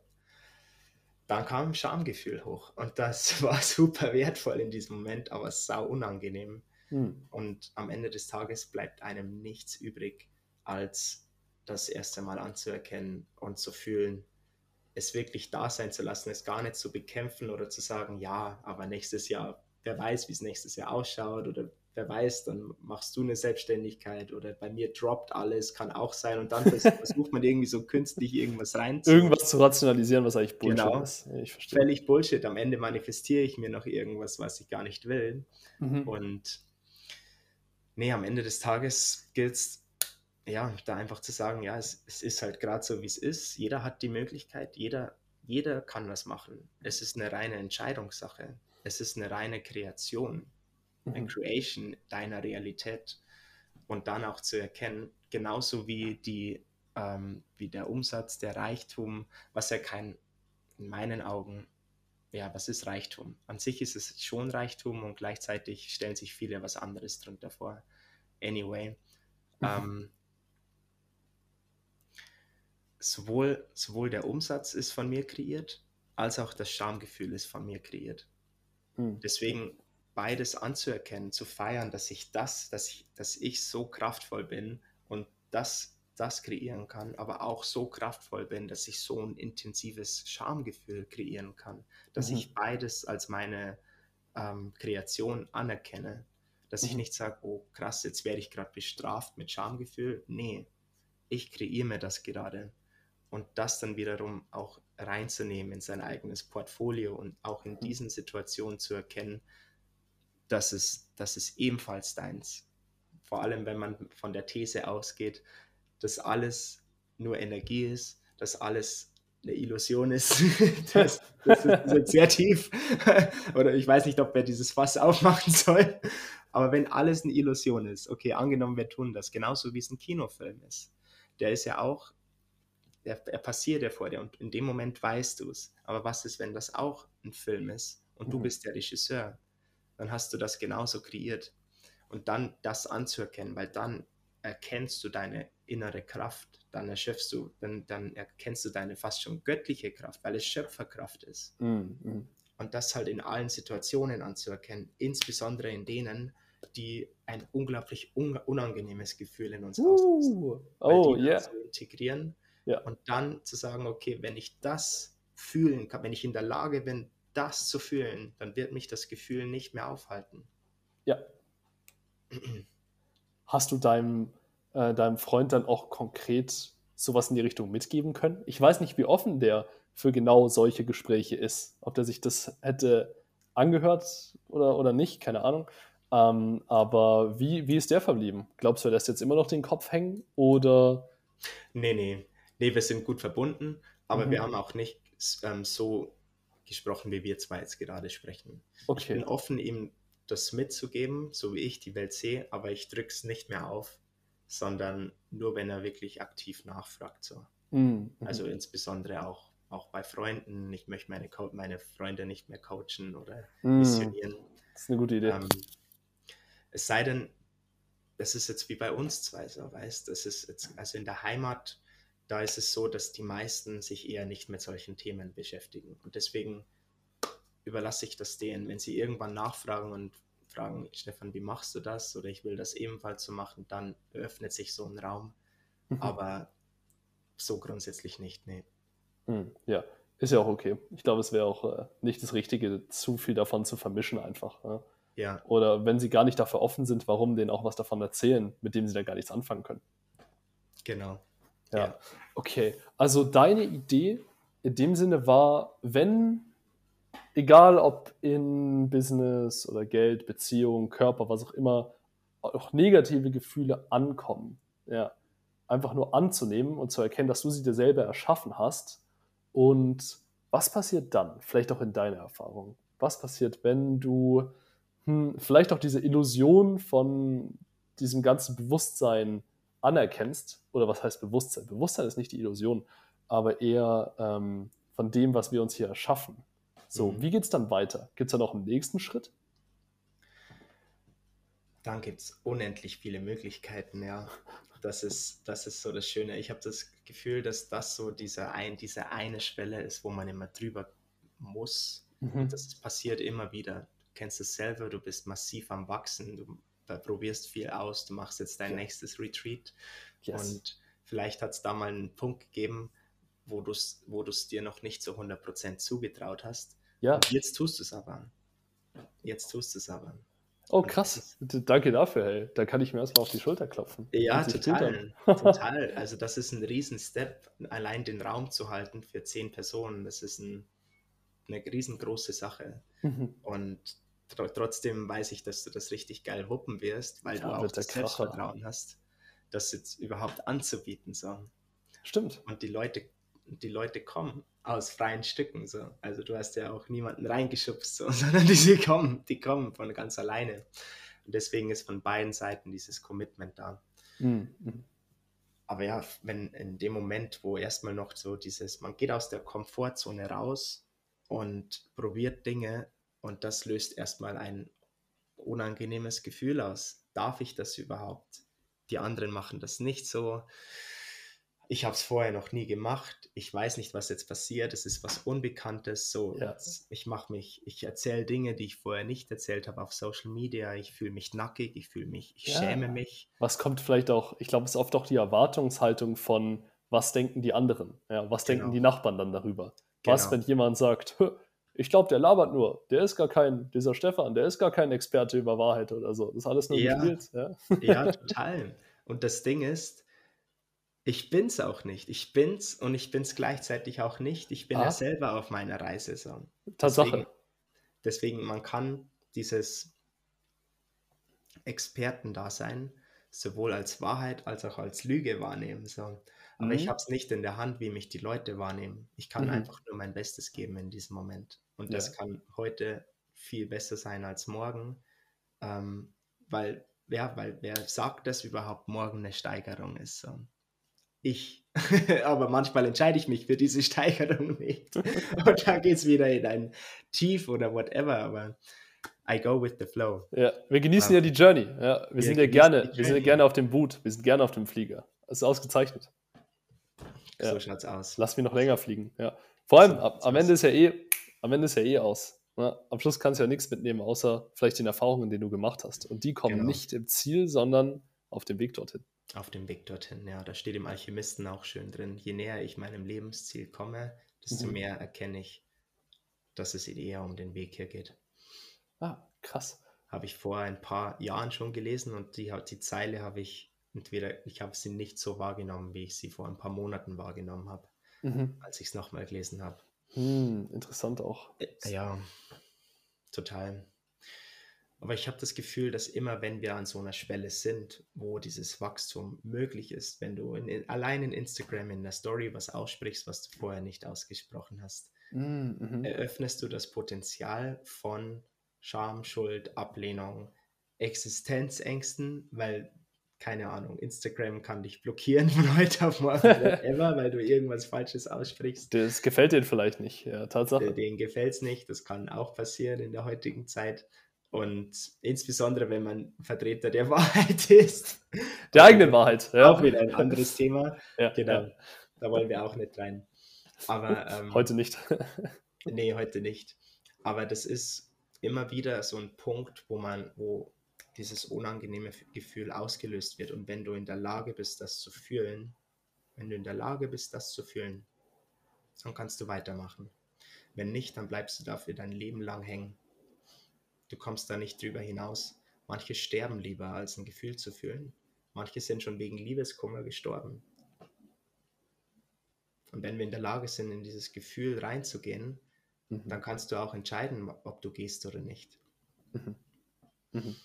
Speaker 2: Dann kam Schamgefühl hoch und das war super wertvoll in diesem Moment, aber sau unangenehm. Mhm. Und am Ende des Tages bleibt einem nichts übrig, als das erste Mal anzuerkennen und zu fühlen, es wirklich da sein zu lassen, es gar nicht zu bekämpfen oder zu sagen, ja, aber nächstes Jahr, wer weiß, wie es nächstes Jahr ausschaut oder wer weiß, dann machst du eine Selbstständigkeit oder bei mir droppt alles, kann auch sein und dann versucht man irgendwie so künstlich irgendwas rein
Speaker 1: Irgendwas zu rationalisieren, was eigentlich
Speaker 2: Bullshit genau. ist. Ich verstehe. Völlig Bullshit. Am Ende manifestiere ich mir noch irgendwas, was ich gar nicht will. Mhm. Und nee, am Ende des Tages gilt es, ja, da einfach zu sagen, ja, es, es ist halt gerade so, wie es ist. Jeder hat die Möglichkeit, jeder, jeder kann was machen. Es ist eine reine Entscheidungssache. Es ist eine reine Kreation mhm. Creation deiner Realität und dann auch zu erkennen, genauso wie die ähm, wie der Umsatz, der Reichtum, was ja kein in meinen Augen ja, was ist Reichtum? An sich ist es schon Reichtum und gleichzeitig stellen sich viele was anderes drunter vor. Anyway, mhm. ähm, sowohl, sowohl der Umsatz ist von mir kreiert, als auch das Schamgefühl ist von mir kreiert. Mhm. Deswegen beides anzuerkennen, zu feiern, dass ich das, dass ich, dass ich so kraftvoll bin und das, das kreieren kann, aber auch so kraftvoll bin, dass ich so ein intensives Schamgefühl kreieren kann, dass mhm. ich beides als meine ähm, Kreation anerkenne, dass mhm. ich nicht sage, oh krass, jetzt werde ich gerade bestraft mit Schamgefühl. Nee, ich kreiere mir das gerade und das dann wiederum auch reinzunehmen in sein eigenes Portfolio und auch in mhm. diesen Situationen zu erkennen, das ist, das ist ebenfalls deins. Vor allem, wenn man von der These ausgeht, dass alles nur Energie ist, dass alles eine Illusion ist. das, das, ist sehr tief. Oder ich weiß nicht, ob wir dieses Fass aufmachen soll. Aber wenn alles eine Illusion ist, okay, angenommen, wir tun das, genauso wie es ein Kinofilm ist. Der ist ja auch, er, er passiert ja vor dir und in dem Moment weißt du es. Aber was ist, wenn das auch ein Film ist und du mhm. bist der Regisseur? dann hast du das genauso kreiert. Und dann das anzuerkennen, weil dann erkennst du deine innere Kraft, dann erschöpfst du, dann, dann erkennst du deine fast schon göttliche Kraft, weil es Schöpferkraft ist. Mm, Und das halt in allen Situationen anzuerkennen, insbesondere in denen, die ein unglaublich un unangenehmes Gefühl in uns uh, auslösen. Oh, ja. Yeah. Zu integrieren yeah. und dann zu sagen, okay, wenn ich das fühlen kann, wenn ich in der Lage bin, das zu fühlen, dann wird mich das Gefühl nicht mehr aufhalten.
Speaker 1: Ja. Hast du deinem, äh, deinem Freund dann auch konkret sowas in die Richtung mitgeben können? Ich weiß nicht, wie offen der für genau solche Gespräche ist. Ob der sich das hätte angehört oder, oder nicht, keine Ahnung. Ähm, aber wie, wie ist der verblieben? Glaubst du, er lässt jetzt immer noch den Kopf hängen oder?
Speaker 2: Nee, nee. Nee, wir sind gut verbunden, aber mhm. wir haben auch nicht ähm, so gesprochen, wie wir zwei jetzt gerade sprechen. Okay. Ich bin offen, ihm das mitzugeben, so wie ich die Welt sehe, aber ich drücke es nicht mehr auf, sondern nur, wenn er wirklich aktiv nachfragt. So. Mhm. Also insbesondere auch, auch bei Freunden. Ich möchte meine, meine Freunde nicht mehr coachen oder mhm. missionieren.
Speaker 1: Das ist eine gute Idee. Ähm,
Speaker 2: es sei denn, das ist jetzt wie bei uns zwei so, weißt das ist jetzt, also in der Heimat, da ist es so, dass die meisten sich eher nicht mit solchen Themen beschäftigen. Und deswegen überlasse ich das denen, wenn sie irgendwann nachfragen und fragen, Stefan, wie machst du das? Oder ich will das ebenfalls so machen, dann öffnet sich so ein Raum. Mhm. Aber so grundsätzlich nicht, nee.
Speaker 1: Mhm, ja, ist ja auch okay. Ich glaube, es wäre auch äh, nicht das Richtige, zu viel davon zu vermischen einfach. Ja?
Speaker 2: ja.
Speaker 1: Oder wenn sie gar nicht dafür offen sind, warum denen auch was davon erzählen, mit dem sie dann gar nichts anfangen können.
Speaker 2: Genau.
Speaker 1: Ja. Okay. Also deine Idee in dem Sinne war, wenn egal ob in Business oder Geld, Beziehung, Körper, was auch immer, auch negative Gefühle ankommen. Ja, einfach nur anzunehmen und zu erkennen, dass du sie dir selber erschaffen hast. Und was passiert dann? Vielleicht auch in deiner Erfahrung. Was passiert, wenn du hm, vielleicht auch diese Illusion von diesem ganzen Bewusstsein anerkennst? Oder was heißt Bewusstsein? Bewusstsein ist nicht die Illusion, aber eher ähm, von dem, was wir uns hier erschaffen. So, mhm. wie geht es dann weiter? Gibt es da noch einen nächsten Schritt?
Speaker 2: Dann gibt es unendlich viele Möglichkeiten, ja. Das ist, das ist so das Schöne. Ich habe das Gefühl, dass das so diese, ein, diese eine Schwelle ist, wo man immer drüber muss. Mhm. Das passiert immer wieder. Du kennst es selber, du bist massiv am Wachsen, du probierst viel aus, du machst jetzt dein ja. nächstes Retreat. Yes. Und vielleicht hat es da mal einen Punkt gegeben, wo du es wo dir noch nicht zu 100% zugetraut hast.
Speaker 1: Ja.
Speaker 2: Jetzt tust du es aber. Jetzt tust du es aber.
Speaker 1: Oh, krass. Danke dafür, hey. Da kann ich mir erstmal auf die Schulter klopfen.
Speaker 2: Ja, total. total. Also, das ist ein Riesen-Step, allein den Raum zu halten für zehn Personen. Das ist ein, eine riesengroße Sache. Mhm. Und tr trotzdem weiß ich, dass du das richtig geil wuppen wirst, weil ja, du auch das Selbstvertrauen hast, das jetzt überhaupt anzubieten. So.
Speaker 1: Stimmt.
Speaker 2: Und die Leute, die Leute kommen aus freien Stücken. So. Also du hast ja auch niemanden reingeschubst, so, sondern die kommen, die kommen von ganz alleine. Und deswegen ist von beiden Seiten dieses Commitment da. Mhm. Aber ja, wenn in dem Moment, wo erstmal noch so dieses, man geht aus der Komfortzone raus und probiert Dinge und das löst erstmal ein unangenehmes Gefühl aus. Darf ich das überhaupt? Die anderen machen das nicht so ich habe es vorher noch nie gemacht, ich weiß nicht, was jetzt passiert, es ist was Unbekanntes, so, ja. ich mache mich, ich erzähle Dinge, die ich vorher nicht erzählt habe auf Social Media, ich fühle mich nackig, ich fühle mich, ich ja. schäme mich.
Speaker 1: Was kommt vielleicht auch, ich glaube, es ist oft auch die Erwartungshaltung von, was denken die anderen, ja, was genau. denken die Nachbarn dann darüber. Genau. Was, wenn jemand sagt, ich glaube, der labert nur, der ist gar kein, dieser Stefan, der ist gar kein Experte über Wahrheit oder so, das ist alles nur
Speaker 2: ja. gespielt. Ja? ja, total. Und das Ding ist, ich bin's auch nicht. Ich bin's und ich bin's gleichzeitig auch nicht. Ich bin ah. ja selber auf meiner Reise. So.
Speaker 1: Tatsache.
Speaker 2: Deswegen, deswegen, man kann dieses Expertendasein sowohl als Wahrheit als auch als Lüge wahrnehmen. So. Aber mhm. ich habe es nicht in der Hand, wie mich die Leute wahrnehmen. Ich kann mhm. einfach nur mein Bestes geben in diesem Moment. Und ja. das kann heute viel besser sein als morgen. Ähm, weil, ja, weil wer sagt, dass überhaupt morgen eine Steigerung ist? Ich. Aber manchmal entscheide ich mich für diese Steigerung nicht. Und da geht es wieder in ein Tief oder whatever. Aber I go with the flow.
Speaker 1: Ja, wir genießen um, ja die Journey. Ja, wir, wir sind ja gerne, wir sind ja gerne auf dem Boot, wir sind gerne auf dem Flieger. Das ist ausgezeichnet.
Speaker 2: Ja. So schaut's aus.
Speaker 1: Lass mich noch länger fliegen. Ja. Vor allem, so, am, Ende ist ja eh, am Ende ist ja eh aus. Ja, am Schluss kannst du ja nichts mitnehmen, außer vielleicht den Erfahrungen, die du gemacht hast. Und die kommen genau. nicht im Ziel, sondern auf dem Weg dorthin.
Speaker 2: Auf dem Weg dorthin, ja. Da steht im Alchemisten auch schön drin. Je näher ich meinem Lebensziel komme, desto
Speaker 1: Mhm.
Speaker 2: mehr erkenne ich, dass es eher um den Weg hier geht.
Speaker 1: Ah, krass.
Speaker 2: Habe ich vor ein paar Jahren schon gelesen und die, die Zeile habe ich entweder, ich habe sie nicht so wahrgenommen, wie ich sie vor ein paar Monaten wahrgenommen habe,
Speaker 1: Mhm.
Speaker 2: als ich es nochmal gelesen habe.
Speaker 1: Hm, interessant auch.
Speaker 2: Ja, total. Aber ich habe das Gefühl, dass immer, wenn wir an so einer Schwelle sind, wo dieses Wachstum möglich ist, wenn du in, in, allein in Instagram in der Story was aussprichst, was du vorher nicht ausgesprochen hast,
Speaker 1: Hm, mhm.
Speaker 2: eröffnest du das Potenzial von Scham, Schuld, Ablehnung, Existenzängsten, weil, keine Ahnung, Instagram kann dich blockieren von heute auf morgen, whatever, weil du irgendwas Falsches aussprichst.
Speaker 1: Das gefällt denen vielleicht nicht, ja, Tatsache.
Speaker 2: Denen gefällt es nicht, das kann auch passieren in der heutigen Zeit. Und insbesondere, wenn man Vertreter der Wahrheit ist.
Speaker 1: Der eigenen Wahrheit, ja.
Speaker 2: Auch wieder ein anderes Thema.
Speaker 1: Ja,
Speaker 2: Genau,
Speaker 1: ja.
Speaker 2: da wollen wir auch nicht rein. Aber ähm,
Speaker 1: Heute nicht.
Speaker 2: Nee, heute nicht. Aber das ist immer wieder so ein Punkt, wo man, wo dieses unangenehme Gefühl ausgelöst wird. Und wenn du in der Lage bist, das zu fühlen, wenn du in der Lage bist, das zu fühlen, dann kannst du weitermachen. Wenn nicht, dann bleibst du dafür dein Leben lang hängen. Du kommst da nicht drüber hinaus. Manche sterben lieber, als ein Gefühl zu fühlen. Manche sind schon wegen Liebeskummer gestorben. Und wenn wir in der Lage sind, in dieses Gefühl reinzugehen,
Speaker 1: Mhm.
Speaker 2: dann kannst du auch entscheiden, ob du gehst oder nicht.
Speaker 1: Mhm. Mhm.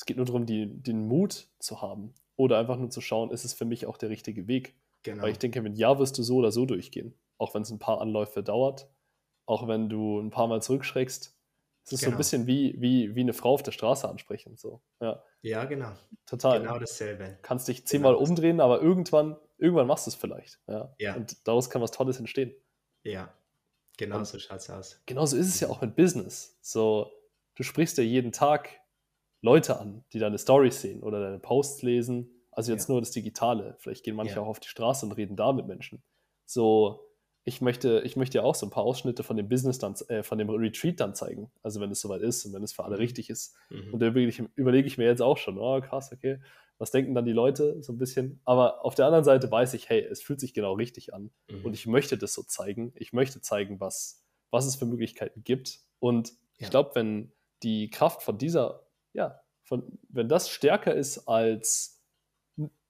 Speaker 1: Es geht nur darum, die, den Mut zu haben oder einfach nur zu schauen, ist es für mich auch der richtige Weg?
Speaker 2: Genau.
Speaker 1: Weil ich denke, mit Ja wirst du so oder so durchgehen. Auch wenn es ein paar Anläufe dauert, auch wenn du ein paar Mal zurückschreckst. Es ist so ein
Speaker 2: Genau.
Speaker 1: bisschen wie, wie, wie eine Frau auf der Straße ansprechen. So. Ja,
Speaker 2: ja, genau.
Speaker 1: total.
Speaker 2: Genau dasselbe.
Speaker 1: kannst dich zehnmal
Speaker 2: Genau
Speaker 1: umdrehen, aber irgendwann, irgendwann machst du es vielleicht. Ja.
Speaker 2: Ja.
Speaker 1: Und daraus kann was Tolles entstehen.
Speaker 2: Ja, genau
Speaker 1: Und-
Speaker 2: so schaut's aus.
Speaker 1: Genauso ist es ja auch mit Business. So, du sprichst ja jeden Tag Leute an, die deine Stories sehen oder deine Posts lesen. Also jetzt
Speaker 2: Ja.
Speaker 1: nur das Digitale. Vielleicht gehen manche
Speaker 2: Ja.
Speaker 1: auch auf die Straße und reden da mit Menschen. So, ich möchte, ich möchte ja auch so ein paar Ausschnitte von dem Business dann, äh, von dem Retreat dann zeigen. Also wenn es soweit ist und wenn es für alle
Speaker 2: Mhm.
Speaker 1: richtig ist.
Speaker 2: Mhm.
Speaker 1: Und da überlege ich, ich mir jetzt auch schon, oh krass, okay, was denken dann die Leute so ein bisschen? Aber auf der anderen Seite weiß ich, hey, es fühlt sich genau richtig an.
Speaker 2: Mhm.
Speaker 1: Und ich möchte das so zeigen. Ich möchte zeigen, was, was es für Möglichkeiten gibt. Und ich
Speaker 2: Ja.
Speaker 1: glaube, wenn die Kraft von dieser, ja, von, wenn das stärker ist als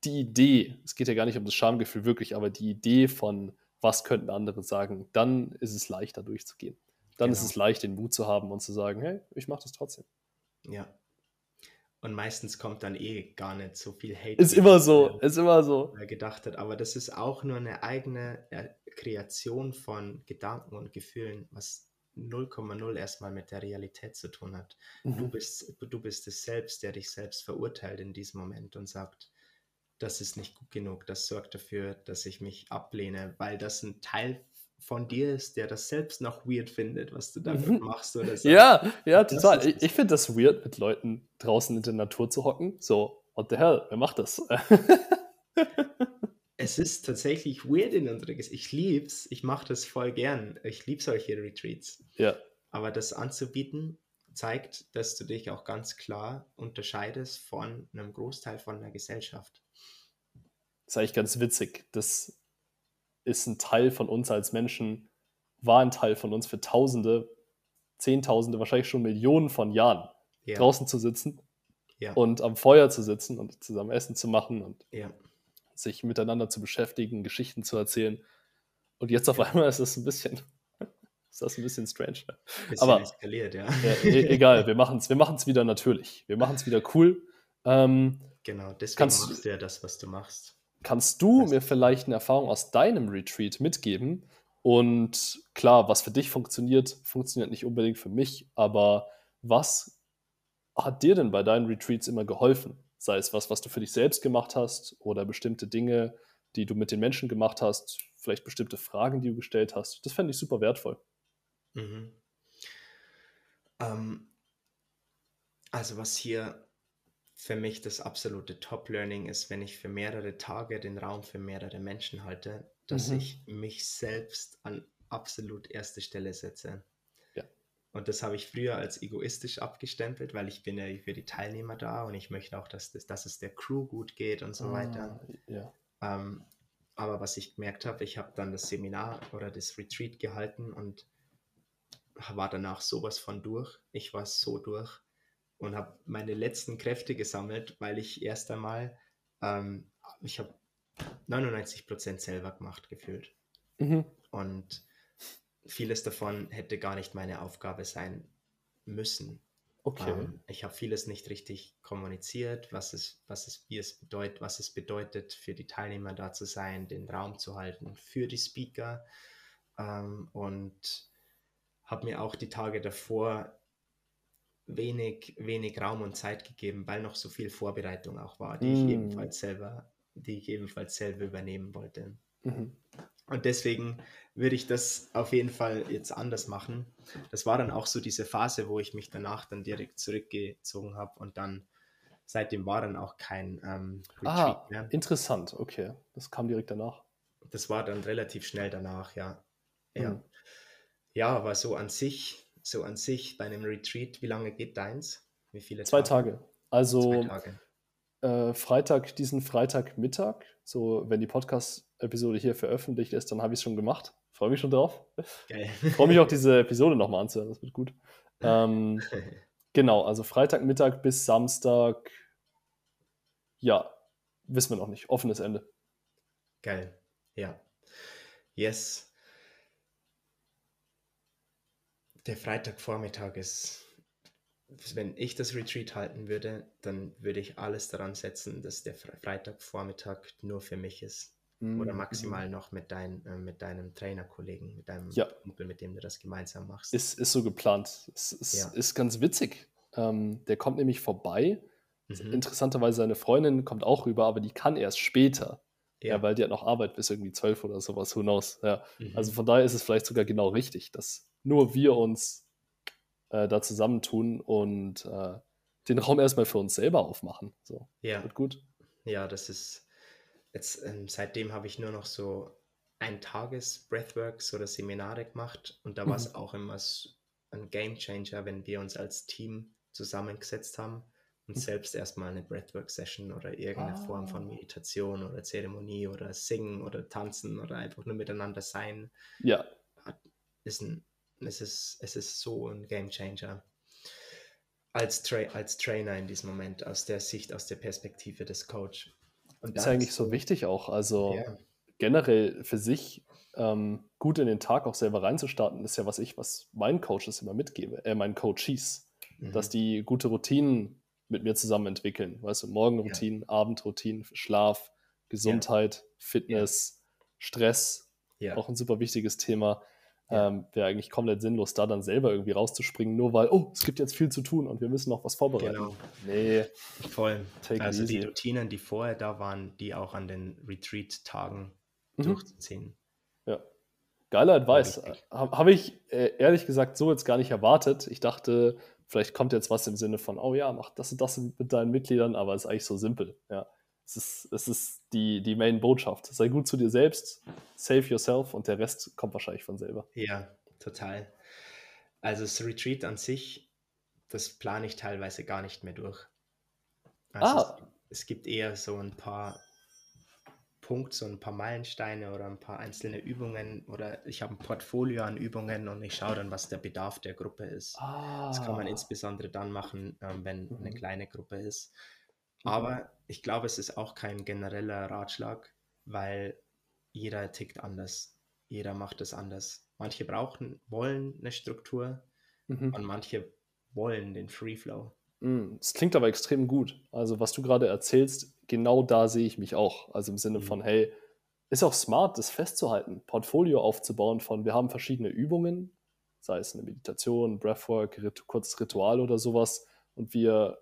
Speaker 1: die Idee, es geht ja gar nicht um das Schamgefühl wirklich, aber die Idee von, was könnten andere sagen, dann ist es leichter durchzugehen. Dann ist
Speaker 2: Genau.
Speaker 1: es leicht, den Mut zu haben und zu sagen, hey, ich mache das trotzdem.
Speaker 2: ja. Und meistens kommt dann eh gar nicht so viel Hate.
Speaker 1: Ist immer so, ist immer so.
Speaker 2: gedacht hat. Aber das ist auch nur eine eigene äh, Kreation von Gedanken und Gefühlen, was 0,0 erstmal mit der Realität zu tun hat. Du
Speaker 1: Mhm.
Speaker 2: bist, du bist es selbst, der dich selbst verurteilt in diesem Moment und sagt, das ist nicht gut genug, das sorgt dafür, dass ich mich ablehne, weil das ein Teil von dir ist, der das selbst noch weird findet, was du da
Speaker 1: Mhm.
Speaker 2: machst oder so.
Speaker 1: Ja, ja,
Speaker 2: Das
Speaker 1: total. Ich, ich finde das weird, mit Leuten draußen in der Natur zu hocken. So, what the hell, wer macht das?
Speaker 2: Es ist tatsächlich weird in unserer Ges Ich lieb's, ich mache das voll gern. Ich liebe solche Retreats.
Speaker 1: ja,
Speaker 2: Aber das anzubieten, zeigt, dass du dich auch ganz klar unterscheidest von einem Großteil von der Gesellschaft.
Speaker 1: ist eigentlich ganz witzig. Das ist ein Teil von uns als Menschen, war ein Teil von uns für Tausende, Zehntausende, wahrscheinlich schon Millionen von Jahren,
Speaker 2: Ja,
Speaker 1: draußen zu sitzen
Speaker 2: ja,
Speaker 1: und am Feuer zu sitzen und zusammen Essen zu machen und
Speaker 2: ja.
Speaker 1: Sich miteinander zu beschäftigen, Geschichten zu erzählen. Und jetzt auf einmal ist das ein bisschen, ist das ein bisschen strange. Ne?
Speaker 2: Bisschen
Speaker 1: Aber-
Speaker 2: eskaliert, ja.
Speaker 1: Ja, e egal, wir machen es wir machen's wieder natürlich. Wir machen es wieder cool. Ähm,
Speaker 2: Genau, deswegen
Speaker 1: Kannst-
Speaker 2: machst du ja das, was du machst.
Speaker 1: kannst du
Speaker 2: Das-
Speaker 1: mir vielleicht eine Erfahrung aus deinem Retreat mitgeben? Und klar, was für dich funktioniert, funktioniert nicht unbedingt für mich, aber was hat dir denn bei deinen Retreats immer geholfen? Sei es was, was du für dich selbst gemacht hast oder bestimmte Dinge, die du mit den Menschen gemacht hast, vielleicht bestimmte Fragen, die du gestellt hast. Das fände ich super wertvoll.
Speaker 2: Mhm. Ähm, also was hier für mich das absolute Top-Learning ist, wenn ich für mehrere Tage den Raum für mehrere Menschen halte, dass
Speaker 1: Mhm.
Speaker 2: ich mich selbst an absolut erste Stelle setze. Und das habe ich früher als egoistisch abgestempelt, weil ich bin ja für die Teilnehmer da und ich möchte auch, dass, das, dass es der Crew gut geht und so ah, weiter. Ja. Ähm, aber was ich gemerkt habe, ich habe dann das Seminar oder das Retreat gehalten und war danach sowas von durch. Ich war so durch und habe meine letzten Kräfte gesammelt, weil ich erst einmal, ähm, ich habe 99 Prozent selber gemacht gefühlt. Mhm. Und vieles davon hätte gar nicht meine Aufgabe sein müssen. Okay. Ähm, ich habe vieles nicht richtig kommuniziert, was es, was es, wie es bedeutet, was es bedeutet, für die Teilnehmer da zu sein, den Raum zu halten für die Speaker. Ähm, und habe mir auch die Tage davor wenig, wenig Raum und Zeit gegeben, weil noch so viel Vorbereitung auch war, die mm. ich ebenfalls selber, die ich ebenfalls selber übernehmen wollte. Mhm. Und deswegen würde ich das auf jeden Fall jetzt anders machen. Das war dann auch so diese Phase, wo ich mich danach dann direkt zurückgezogen habe und dann seitdem war dann auch kein ähm,
Speaker 1: Retreat ah, mehr. Interessant, okay. Das kam direkt danach.
Speaker 2: Das war dann relativ schnell danach, ja. Ja, mhm. ja aber so an sich, so an sich bei einem Retreat, wie lange geht deins? Wie
Speaker 1: viele Zwei Tage. Tage. Also Zwei Tage. Äh, Freitag, diesen Freitagmittag, so wenn die Podcast-Episode hier veröffentlicht ist, dann habe ich es schon gemacht. Freue mich schon drauf. Geil. Freue mich auch, diese Episode nochmal anzuhören, das wird gut. Ähm, genau, also Freitagmittag bis Samstag, ja, wissen wir noch nicht. Offenes Ende.
Speaker 2: Geil, ja. Yes. Der Freitagvormittag ist wenn ich das Retreat halten würde, dann würde ich alles daran setzen, dass der Freitagvormittag nur für mich ist. Mhm. Oder maximal noch mit, dein, äh, mit deinem Trainerkollegen, mit deinem ja. Kumpel, mit dem du das gemeinsam machst.
Speaker 1: Ist, ist so geplant. Es ist, ja. ist ganz witzig. Ähm, der kommt nämlich vorbei. Mhm. Interessanterweise seine Freundin kommt auch rüber, aber die kann erst später. Ja. ja weil die hat noch Arbeit bis irgendwie zwölf oder sowas, who knows. Ja. Mhm. Also von daher ist es vielleicht sogar genau richtig, dass nur wir uns äh, da zusammentun und äh, den Raum erstmal für uns selber aufmachen. So,
Speaker 2: ja. Wird gut. Ja, das ist jetzt, ähm, seitdem habe ich nur noch so ein Tages Breathworks oder Seminare gemacht und da war es mhm. auch immer ein Game Changer, wenn wir uns als Team zusammengesetzt haben und mhm. selbst erstmal eine Breathwork-Session oder irgendeine ah. Form von ah. Meditation oder Zeremonie oder Singen oder Tanzen oder einfach nur miteinander sein.
Speaker 1: Ja.
Speaker 2: Ist ein es ist, es ist so ein Game Changer. Als, Tra als Trainer in diesem Moment, aus der Sicht, aus der Perspektive des Coach.
Speaker 1: Und das ist eigentlich so wichtig auch. Also ja. generell für sich ähm, gut in den Tag auch selber reinzustarten, ist ja was ich, was meinen Coaches immer mitgebe, äh, meinen Coaches, mhm. dass die gute Routinen mit mir zusammen entwickeln. Weißt du, Morgenroutinen, ja. Abendroutinen, Schlaf, Gesundheit, ja. Fitness, Stress, auch ein super wichtiges Thema. Ähm, Wäre eigentlich komplett sinnlos, da dann selber irgendwie rauszuspringen, nur weil, oh, es gibt jetzt viel zu tun und wir müssen noch was vorbereiten. Genau.
Speaker 2: Nee. Voll. also die Routinen, die vorher da waren, die auch an den Retreat-Tagen mhm. durchzuziehen.
Speaker 1: Ja. Geiler Advice. Habe hab ich äh, ehrlich gesagt so jetzt gar nicht erwartet. Ich dachte, vielleicht kommt jetzt was im Sinne von, oh ja, mach das und das mit deinen Mitgliedern, aber es ist eigentlich so simpel. Ja. Es ist, es ist die, die Main-Botschaft. Sei gut zu dir selbst, save yourself und der Rest kommt wahrscheinlich von selber.
Speaker 2: Ja, total. Also das Retreat an sich, das plane ich teilweise gar nicht mehr durch. Also ah. es, es gibt eher so ein paar Punkte, so ein paar Meilensteine oder ein paar einzelne Übungen oder ich habe ein Portfolio an Übungen und ich schaue dann, was der Bedarf der Gruppe ist. Ah. Das kann man ah. insbesondere dann machen, ähm, wenn mhm. eine kleine Gruppe ist. Mhm. Aber ich glaube, es ist auch kein genereller Ratschlag, weil jeder tickt anders. Jeder macht es anders. Manche brauchen, wollen eine Struktur mhm. und manche wollen den Free Flow.
Speaker 1: Mhm. Es klingt aber extrem gut. Also, was du gerade erzählst, genau da sehe ich mich auch. Also im Sinne mhm. von, hey, ist auch smart, das festzuhalten, Portfolio aufzubauen von, wir haben verschiedene Übungen, sei es eine Meditation, Breathwork, Rit kurzes Ritual oder sowas, und wir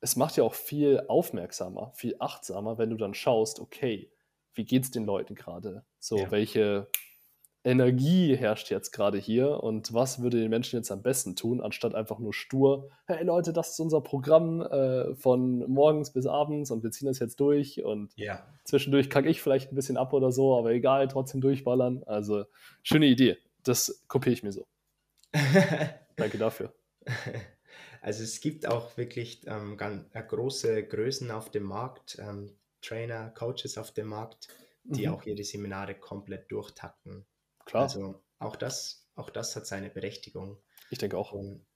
Speaker 1: es macht ja auch viel aufmerksamer, viel achtsamer, wenn du dann schaust, okay, wie geht es den Leuten gerade? So, ja. welche Energie herrscht jetzt gerade hier und was würde den Menschen jetzt am besten tun, anstatt einfach nur stur, hey Leute, das ist unser Programm äh, von morgens bis abends und wir ziehen das jetzt durch und ja. zwischendurch kacke ich vielleicht ein bisschen ab oder so, aber egal, trotzdem durchballern. Also schöne Idee. Das kopiere ich mir so. Danke dafür.
Speaker 2: Also es gibt auch wirklich ähm, ganz, äh, große Größen auf dem Markt, ähm, Trainer, Coaches auf dem Markt, die mhm. auch ihre Seminare komplett durchtakten. Klar. Also auch das, auch das hat seine Berechtigung.
Speaker 1: Ich denke auch. Und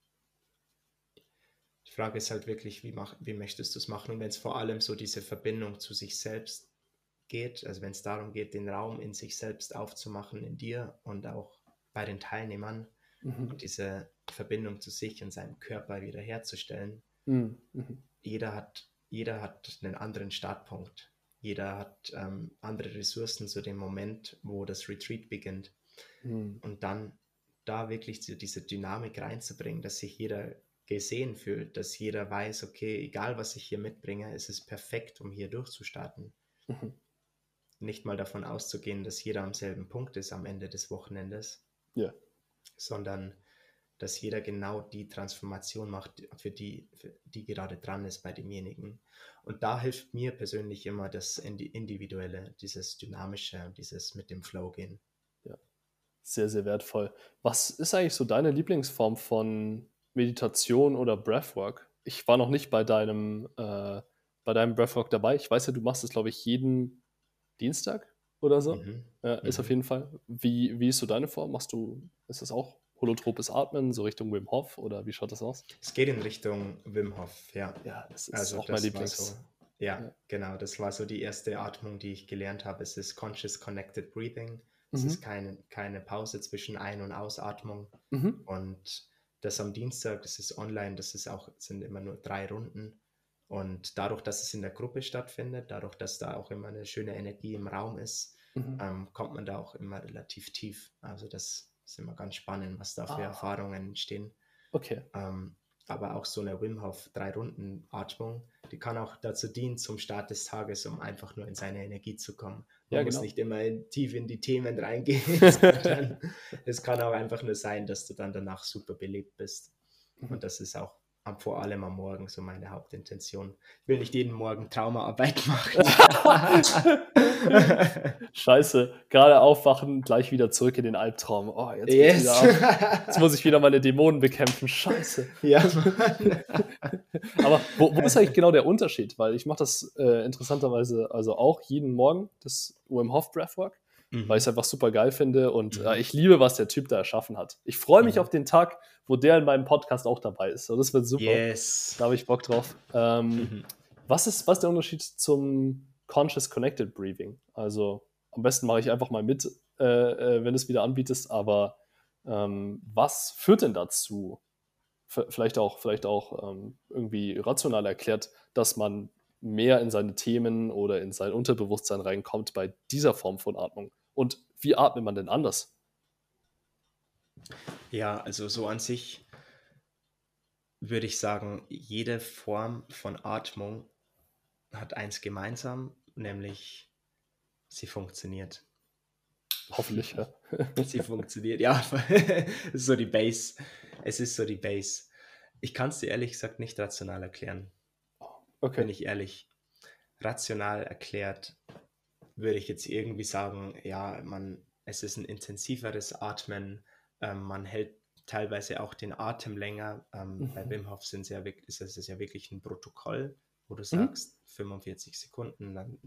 Speaker 2: die Frage ist halt wirklich, wie, mach, wie möchtest du es machen? Und wenn es vor allem so diese Verbindung zu sich selbst geht, also wenn es darum geht, den Raum in sich selbst aufzumachen, in dir und auch bei den Teilnehmern mhm. und diese Verbindung zu sich und seinem Körper wiederherzustellen. Mhm. mhm. Jeder, hat, jeder hat einen anderen Startpunkt. Jeder hat ähm, andere Ressourcen zu dem Moment, wo das Retreat beginnt. Mhm. Und dann da wirklich diese Dynamik reinzubringen, dass sich jeder gesehen fühlt, dass jeder weiß, okay, egal was ich hier mitbringe, es ist perfekt, um hier durchzustarten. Mhm. Nicht mal davon auszugehen, dass jeder am selben Punkt ist am Ende des Wochenendes, ja. sondern dass jeder genau die Transformation macht, für die, für die gerade dran ist bei demjenigen. Und da hilft mir persönlich immer das Individuelle, dieses Dynamische, dieses mit dem Flow gehen.
Speaker 1: Ja, sehr, sehr wertvoll. Was ist eigentlich so deine Lieblingsform von Meditation oder Breathwork? Ich war noch nicht bei deinem, äh, bei deinem Breathwork dabei. Ich weiß ja, du machst es, glaube ich, jeden Dienstag oder so. Mhm. Äh, ist mhm. auf jeden Fall. Wie, wie ist so deine Form? Machst du, ist das auch holotropes Atmen, so Richtung Wim Hof oder wie schaut das aus?
Speaker 2: Es geht in Richtung Wim Hof, ja.
Speaker 1: Ja, das ist also auch mein Lieblings.
Speaker 2: So, ja, ja, genau. Das war so die erste Atmung, die ich gelernt habe. Es ist Conscious Connected Breathing. Es mhm. ist keine, keine Pause zwischen Ein- und Ausatmung. Mhm. Und das am Dienstag, das ist online, das ist auch, sind immer nur drei Runden. Und dadurch, dass es in der Gruppe stattfindet, dadurch, dass da auch immer eine schöne Energie im Raum ist, mhm. ähm, kommt man da auch immer relativ tief. Also das ist immer ganz spannend, was da für ah. Erfahrungen entstehen.
Speaker 1: Okay.
Speaker 2: Ähm, aber auch so eine Wim Hof drei Runden Atmung, die kann auch dazu dienen zum Start des Tages, um einfach nur in seine Energie zu kommen. Man ja, muss genau. nicht immer tief in die Themen reingehen. es kann auch einfach nur sein, dass du dann danach super belebt bist. Mhm. Und das ist auch vor allem am Morgen so meine Hauptintention. Ich will nicht jeden Morgen Traumaarbeit machen.
Speaker 1: Scheiße, gerade aufwachen, gleich wieder zurück in den Albtraum. Oh, jetzt, yes. jetzt muss ich wieder meine Dämonen bekämpfen. Scheiße. Ja. Aber wo, wo, ist eigentlich genau der Unterschied? Weil ich mache das äh, interessanterweise also auch jeden Morgen, das Wim Hof Breathwork mhm. weil ich es einfach super geil finde und mhm. äh, ich liebe, was der Typ da erschaffen hat. Ich freue mich mhm. auf den Tag, wo der in meinem Podcast auch dabei ist. So, das wird super.
Speaker 2: Yes.
Speaker 1: Da habe ich Bock drauf. Ähm, mhm. was, ist, was ist der Unterschied zum Conscious Connected Breathing? Also am besten mache ich einfach mal mit, äh, äh, wenn du es wieder anbietest, aber ähm, was führt denn dazu? vielleicht auch, vielleicht auch ähm, irgendwie rational erklärt, dass man mehr in seine Themen oder in sein Unterbewusstsein reinkommt bei dieser Form von Atmung. Und wie atmet man denn anders?
Speaker 2: Ja, also so an sich würde ich sagen, jede Form von Atmung hat eins gemeinsam, nämlich sie funktioniert.
Speaker 1: Hoffentlich, ja.
Speaker 2: sie funktioniert, ja. es ist so die Base. Es ist so die Base. Ich kann es dir ehrlich gesagt nicht rational erklären. Okay. Bin ich ehrlich. Rational erklärt würde ich jetzt irgendwie sagen, ja, man, es ist ein intensiveres Atmen, ähm, man hält teilweise auch den Atem länger. Ähm, mhm. Bei Wim Hof sind ja, ist es ja wirklich ein Protokoll, wo du mhm. sagst, mhm. 45 Sekunden, dann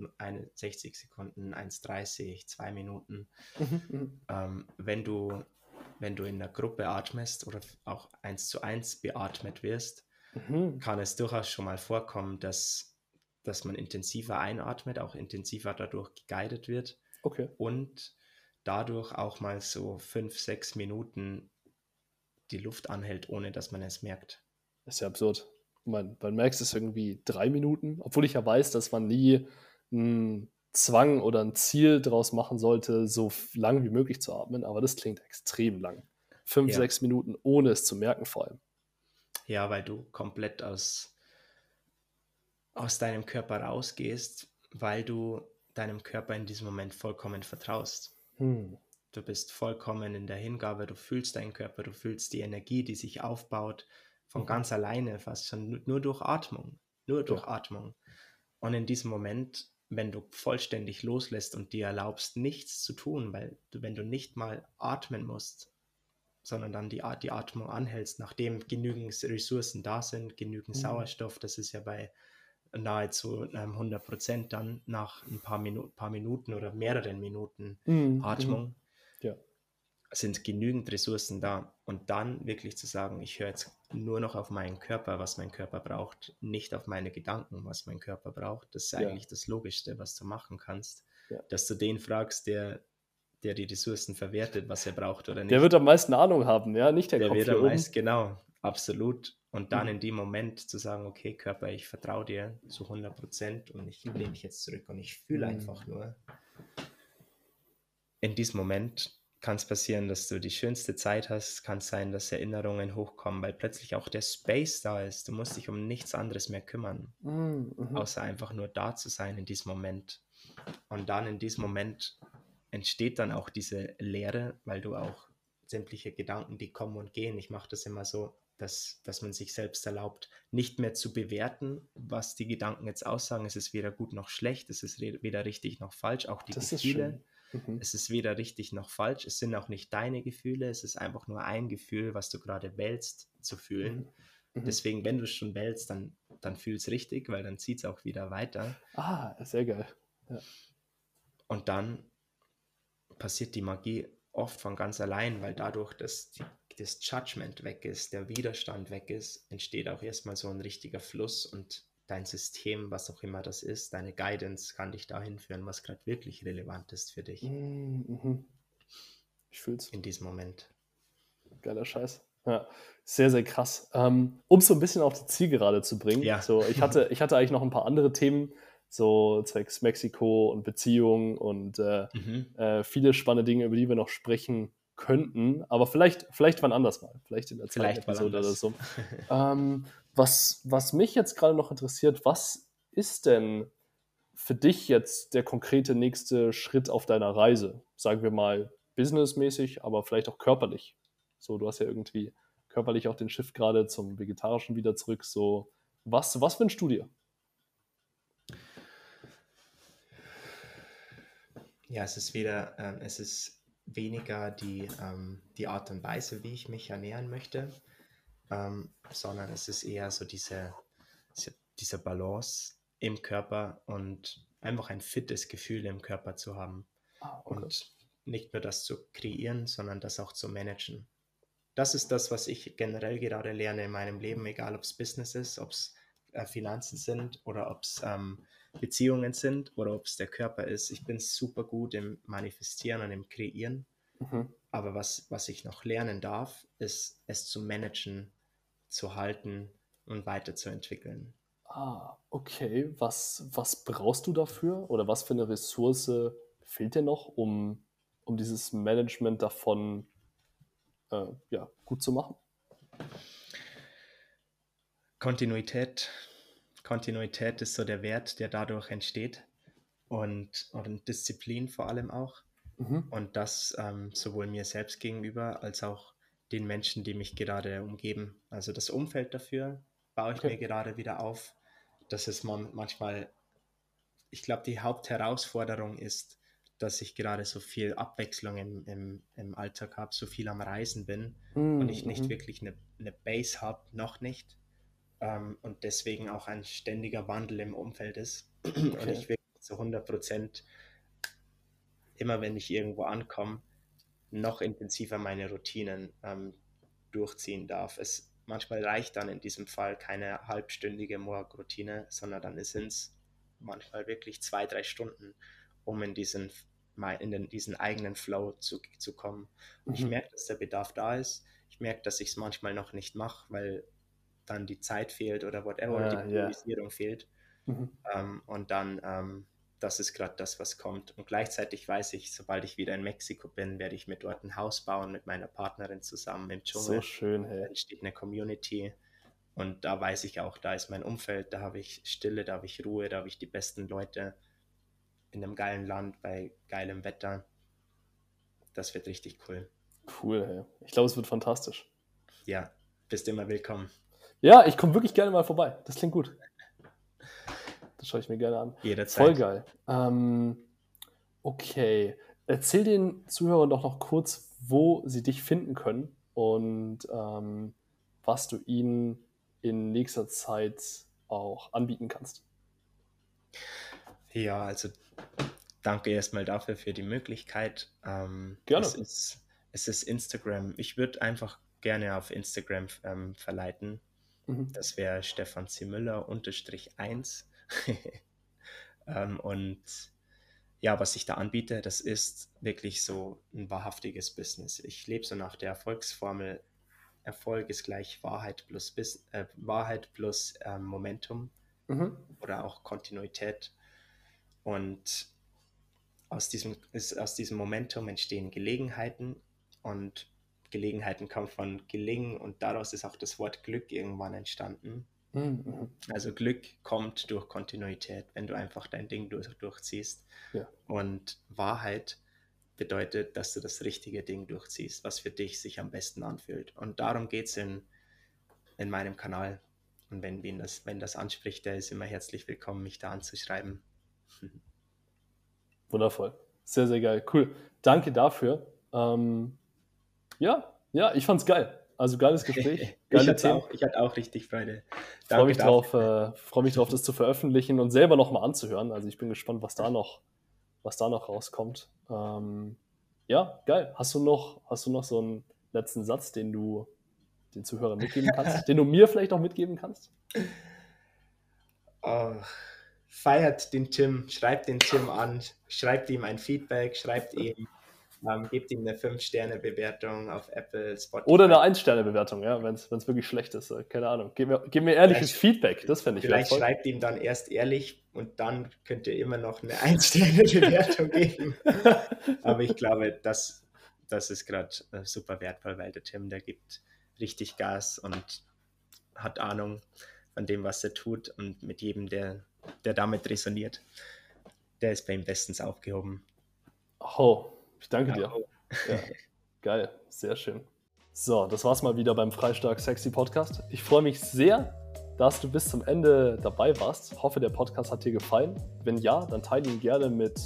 Speaker 2: 60 Sekunden, 1,30, 2 Minuten. Mhm, mhm. Ähm, wenn du wenn du in der Gruppe atmest oder auch eins zu eins beatmet wirst, mhm. kann es durchaus schon mal vorkommen, dass dass man intensiver einatmet, auch intensiver dadurch geguidet wird.
Speaker 1: Okay.
Speaker 2: Und dadurch auch mal so fünf, sechs Minuten die Luft anhält, ohne dass man es merkt.
Speaker 1: Das ist ja absurd. Man, man merkt es irgendwie drei Minuten, obwohl ich ja weiß, dass man nie einen Zwang oder ein Ziel daraus machen sollte, so lang wie möglich zu atmen, aber das klingt extrem lang. Fünf, ja. sechs Minuten, ohne es zu merken vor allem.
Speaker 2: Ja, weil du komplett aus aus deinem Körper rausgehst, weil du deinem Körper in diesem Moment vollkommen vertraust. Hm. Du bist vollkommen in der Hingabe, du fühlst deinen Körper, du fühlst die Energie, die sich aufbaut, von mhm. ganz alleine, fast schon nur durch Atmung, nur durch ja. Atmung. Und in diesem Moment, wenn du vollständig loslässt und dir erlaubst, nichts zu tun, weil du, wenn du nicht mal atmen musst, sondern dann die, die Atmung anhältst, nachdem genügend Ressourcen da sind, genügend mhm. Sauerstoff, das ist ja bei nahezu ähm, 100 Prozent dann nach ein paar, Minu paar Minuten oder mehreren Minuten mhm. Atmung. Mhm. Ja. Sind genügend Ressourcen da und dann wirklich zu sagen, ich höre jetzt nur noch auf meinen Körper, was mein Körper braucht, nicht auf meine Gedanken, was mein Körper braucht. Das ist ja. eigentlich das Logischste, was du machen kannst. Ja. Dass du den fragst, der, der die Ressourcen verwertet, was er braucht oder nicht.
Speaker 1: Der wird am meisten Ahnung haben, ja, nicht der,
Speaker 2: der Kopf wird am meisten, genau, absolut. Und dann mhm. in dem Moment zu sagen, okay, Körper, ich vertraue dir zu 100 Prozent und ich lehne mich jetzt zurück und ich fühle mhm. einfach nur. In diesem Moment kann es passieren, dass du die schönste Zeit hast, kann es sein, dass Erinnerungen hochkommen, weil plötzlich auch der Space da ist. Du musst dich um nichts anderes mehr kümmern, mhm. außer einfach nur da zu sein in diesem Moment. Und dann in diesem Moment entsteht dann auch diese Leere, weil du auch sämtliche Gedanken, die kommen und gehen. Ich mache das immer so, dass, dass man sich selbst erlaubt, nicht mehr zu bewerten, was die Gedanken jetzt aussagen. Es ist weder gut noch schlecht, es ist weder richtig noch falsch. Auch die das Gefühle, mhm. es ist weder richtig noch falsch. Es sind auch nicht deine Gefühle, es ist einfach nur ein Gefühl, was du gerade wählst zu fühlen. Mhm. mhm. Deswegen, wenn du es schon wählst, dann, dann fühl es richtig, weil dann zieht es auch wieder weiter.
Speaker 1: Ah, sehr geil. Ja.
Speaker 2: Und dann passiert die Magie oft von ganz allein, weil dadurch, dass die, das Judgment weg ist, der Widerstand weg ist, entsteht auch erstmal so ein richtiger Fluss und dein System, was auch immer das ist, deine Guidance kann dich dahin führen, was gerade wirklich relevant ist für dich. Mm, mhm.
Speaker 1: Ich fühl's.
Speaker 2: In diesem Moment.
Speaker 1: Geiler Scheiß. Ja, sehr, sehr krass. Ähm, um es so ein bisschen auf die Zielgerade zu bringen. Ja. So, ich, hatte, ich hatte eigentlich noch ein paar andere Themen, so zwecks Mexiko und Beziehungen und äh, mhm. äh, viele spannende Dinge, über die wir noch sprechen könnten, aber vielleicht, vielleicht wann anders mal, vielleicht in der zweiten Episode oder so. ähm, was, was mich jetzt gerade noch interessiert, was ist denn für dich jetzt der konkrete nächste Schritt auf deiner Reise? Sagen wir mal businessmäßig, aber vielleicht auch körperlich. So, du hast ja irgendwie körperlich auch den Shift gerade zum Vegetarischen wieder zurück. So, was, was wünschst du dir?
Speaker 2: Ja, es ist wieder, ähm, es ist weniger die, ähm, die Art und Weise, wie ich mich ernähren möchte, ähm, sondern es ist eher so diese, diese Balance im Körper und einfach ein fittes Gefühl im Körper zu haben. Ah, okay. Und nicht nur das zu kreieren, sondern das auch zu managen. Das ist das, was ich generell gerade lerne in meinem Leben, egal ob es Business ist, ob es äh, Finanzen sind oder ob es ähm, Beziehungen sind oder ob es der Körper ist. Ich bin super gut im Manifestieren und im Kreieren. Mhm. Aber was, was ich noch lernen darf, ist es zu managen, zu halten und weiterzuentwickeln.
Speaker 1: Ah, okay. Was, was brauchst du dafür? Oder was für eine Ressource fehlt dir noch, um, um dieses Management davon äh, ja, gut zu machen?
Speaker 2: Kontinuität, Kontinuität ist so der Wert, der dadurch entsteht und, und Disziplin vor allem auch. Mhm. Und das ähm, sowohl mir selbst gegenüber als auch den Menschen, die mich gerade umgeben. Also das Umfeld dafür baue ich okay. mir gerade wieder auf. Das ist manchmal, ich glaube, die Hauptherausforderung ist, dass ich gerade so viel Abwechslung im, im, im Alltag habe, so viel am Reisen bin mhm. und ich nicht mhm. wirklich eine, eine Base habe, noch nicht ähm, und deswegen auch ein ständiger Wandel im Umfeld ist. Okay. Und ich wirklich zu 100 Prozent, immer wenn ich irgendwo ankomme, noch intensiver meine Routinen ähm, durchziehen darf. Es manchmal reicht dann in diesem Fall keine halbstündige Morgenroutine, sondern dann sind es manchmal wirklich zwei, drei Stunden, um in diesen, in den, diesen eigenen Flow zu, zu kommen. Und mhm. ich merke, dass der Bedarf da ist. Ich merke, dass ich es manchmal noch nicht mache, weil dann die Zeit fehlt oder whatever, ja, die Priorisierung ja. fehlt. Mhm. Ähm, und dann, ähm, das ist gerade das, was kommt. Und gleichzeitig weiß ich, sobald ich wieder in Mexiko bin, werde ich mir dort ein Haus bauen mit meiner Partnerin zusammen im Dschungel.
Speaker 1: So schön, hey.
Speaker 2: Da entsteht eine Community. Und da weiß ich auch, da ist mein Umfeld, da habe ich Stille, da habe ich Ruhe, da habe ich die besten Leute in einem geilen Land bei geilem Wetter. Das wird richtig cool.
Speaker 1: Cool, hey. Ich glaube, es wird fantastisch.
Speaker 2: Ja, bist immer willkommen.
Speaker 1: Ja, ich komme wirklich gerne mal vorbei. Das klingt gut. Das schaue ich mir gerne an.
Speaker 2: Jederzeit.
Speaker 1: Voll geil. Ähm, okay. Erzähl den Zuhörern doch noch kurz, wo sie dich finden können und ähm, was du ihnen in nächster Zeit auch anbieten kannst.
Speaker 2: Ja, also danke erstmal dafür für die Möglichkeit. Ähm,
Speaker 1: Gerne.
Speaker 2: Es ist, es ist Instagram. Ich würde einfach gerne auf Instagram ähm, verleiten. Mhm. Das wäre Stefan C. Müller unterstrich 1. ähm, und ja, was ich da anbiete, das ist wirklich so ein wahrhaftiges Business. Ich lebe so nach der Erfolgsformel, Erfolg ist gleich Wahrheit plus, Bis äh, Wahrheit plus ähm, Momentum mhm. oder auch Kontinuität. Und aus diesem, ist, aus diesem Momentum entstehen Gelegenheiten und Gelegenheiten kommen von gelingen und daraus ist auch das Wort Glück irgendwann entstanden. Mhm. Also Glück kommt durch Kontinuität, wenn du einfach dein Ding durch, durchziehst. Ja. Und Wahrheit bedeutet, dass du das richtige Ding durchziehst, was für dich sich am besten anfühlt. Und darum geht es in, in meinem Kanal. Und wenn, wen das, wenn das anspricht, der ist immer herzlich willkommen, mich da anzuschreiben.
Speaker 1: Wundervoll. Sehr, sehr geil. Cool. Danke dafür. Ähm, ja, ja, ich fand's geil. Also geiles Gespräch.
Speaker 2: Geile ich, hatte auch, ich hatte auch richtig Freude.
Speaker 1: Freue mich, drauf, äh, freu mich drauf, das zu veröffentlichen und selber nochmal anzuhören. Also ich bin gespannt, was da noch, was da noch rauskommt. Ähm, ja, geil. Hast du noch, hast du noch so einen letzten Satz, den du den Zuhörern mitgeben kannst, den du mir vielleicht auch mitgeben kannst?
Speaker 2: Oh, feiert den Tim, schreibt den Tim an, schreibt ihm ein Feedback, schreibt ihm ähm, gebt ihm eine 5-Sterne-Bewertung auf Apple,
Speaker 1: Spotify. Oder eine 1-Sterne-Bewertung, ja, wenn es wirklich schlecht ist. Äh, keine Ahnung. Gib mir, gib mir ehrliches vielleicht, Feedback, das fände ich
Speaker 2: Vielleicht wertvoll. schreibt ihm dann erst ehrlich und dann könnt ihr immer noch eine 1-Sterne-Bewertung geben. Aber ich glaube, das, das ist gerade äh, super wertvoll, weil der Tim, der gibt richtig Gas und hat Ahnung von dem, was er tut und mit jedem, der, der damit resoniert, der ist bei ihm bestens aufgehoben.
Speaker 1: Oh, ich danke dir. Ja, geil, sehr schön. So, das war's mal wieder beim Freistark Sexy Podcast. Ich freue mich sehr, dass du bis zum Ende dabei warst. Hoffe, der Podcast hat dir gefallen. Wenn ja, dann teile ihn gerne mit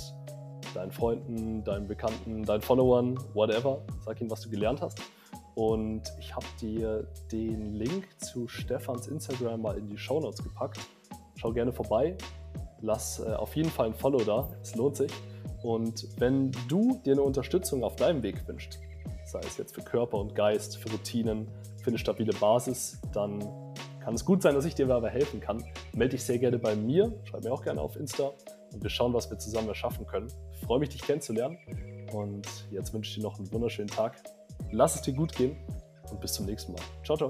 Speaker 1: deinen Freunden, deinen Bekannten, deinen Followern, whatever. Sag ihnen, was du gelernt hast. Und ich habe dir den Link zu Stefans Instagram mal in die Show Notes gepackt. Schau gerne vorbei. Lass äh, auf jeden Fall ein Follow da. Es lohnt sich. Und wenn du dir eine Unterstützung auf deinem Weg wünschst, sei es jetzt für Körper und Geist, für Routinen, für eine stabile Basis, dann kann es gut sein, dass ich dir dabei helfen kann. Melde dich sehr gerne bei mir, schreib mir auch gerne auf Insta und wir schauen, was wir zusammen erschaffen können. Ich freue mich, dich kennenzulernen und jetzt wünsche ich dir noch einen wunderschönen Tag. Lass es dir gut gehen und bis zum nächsten Mal. Ciao, ciao.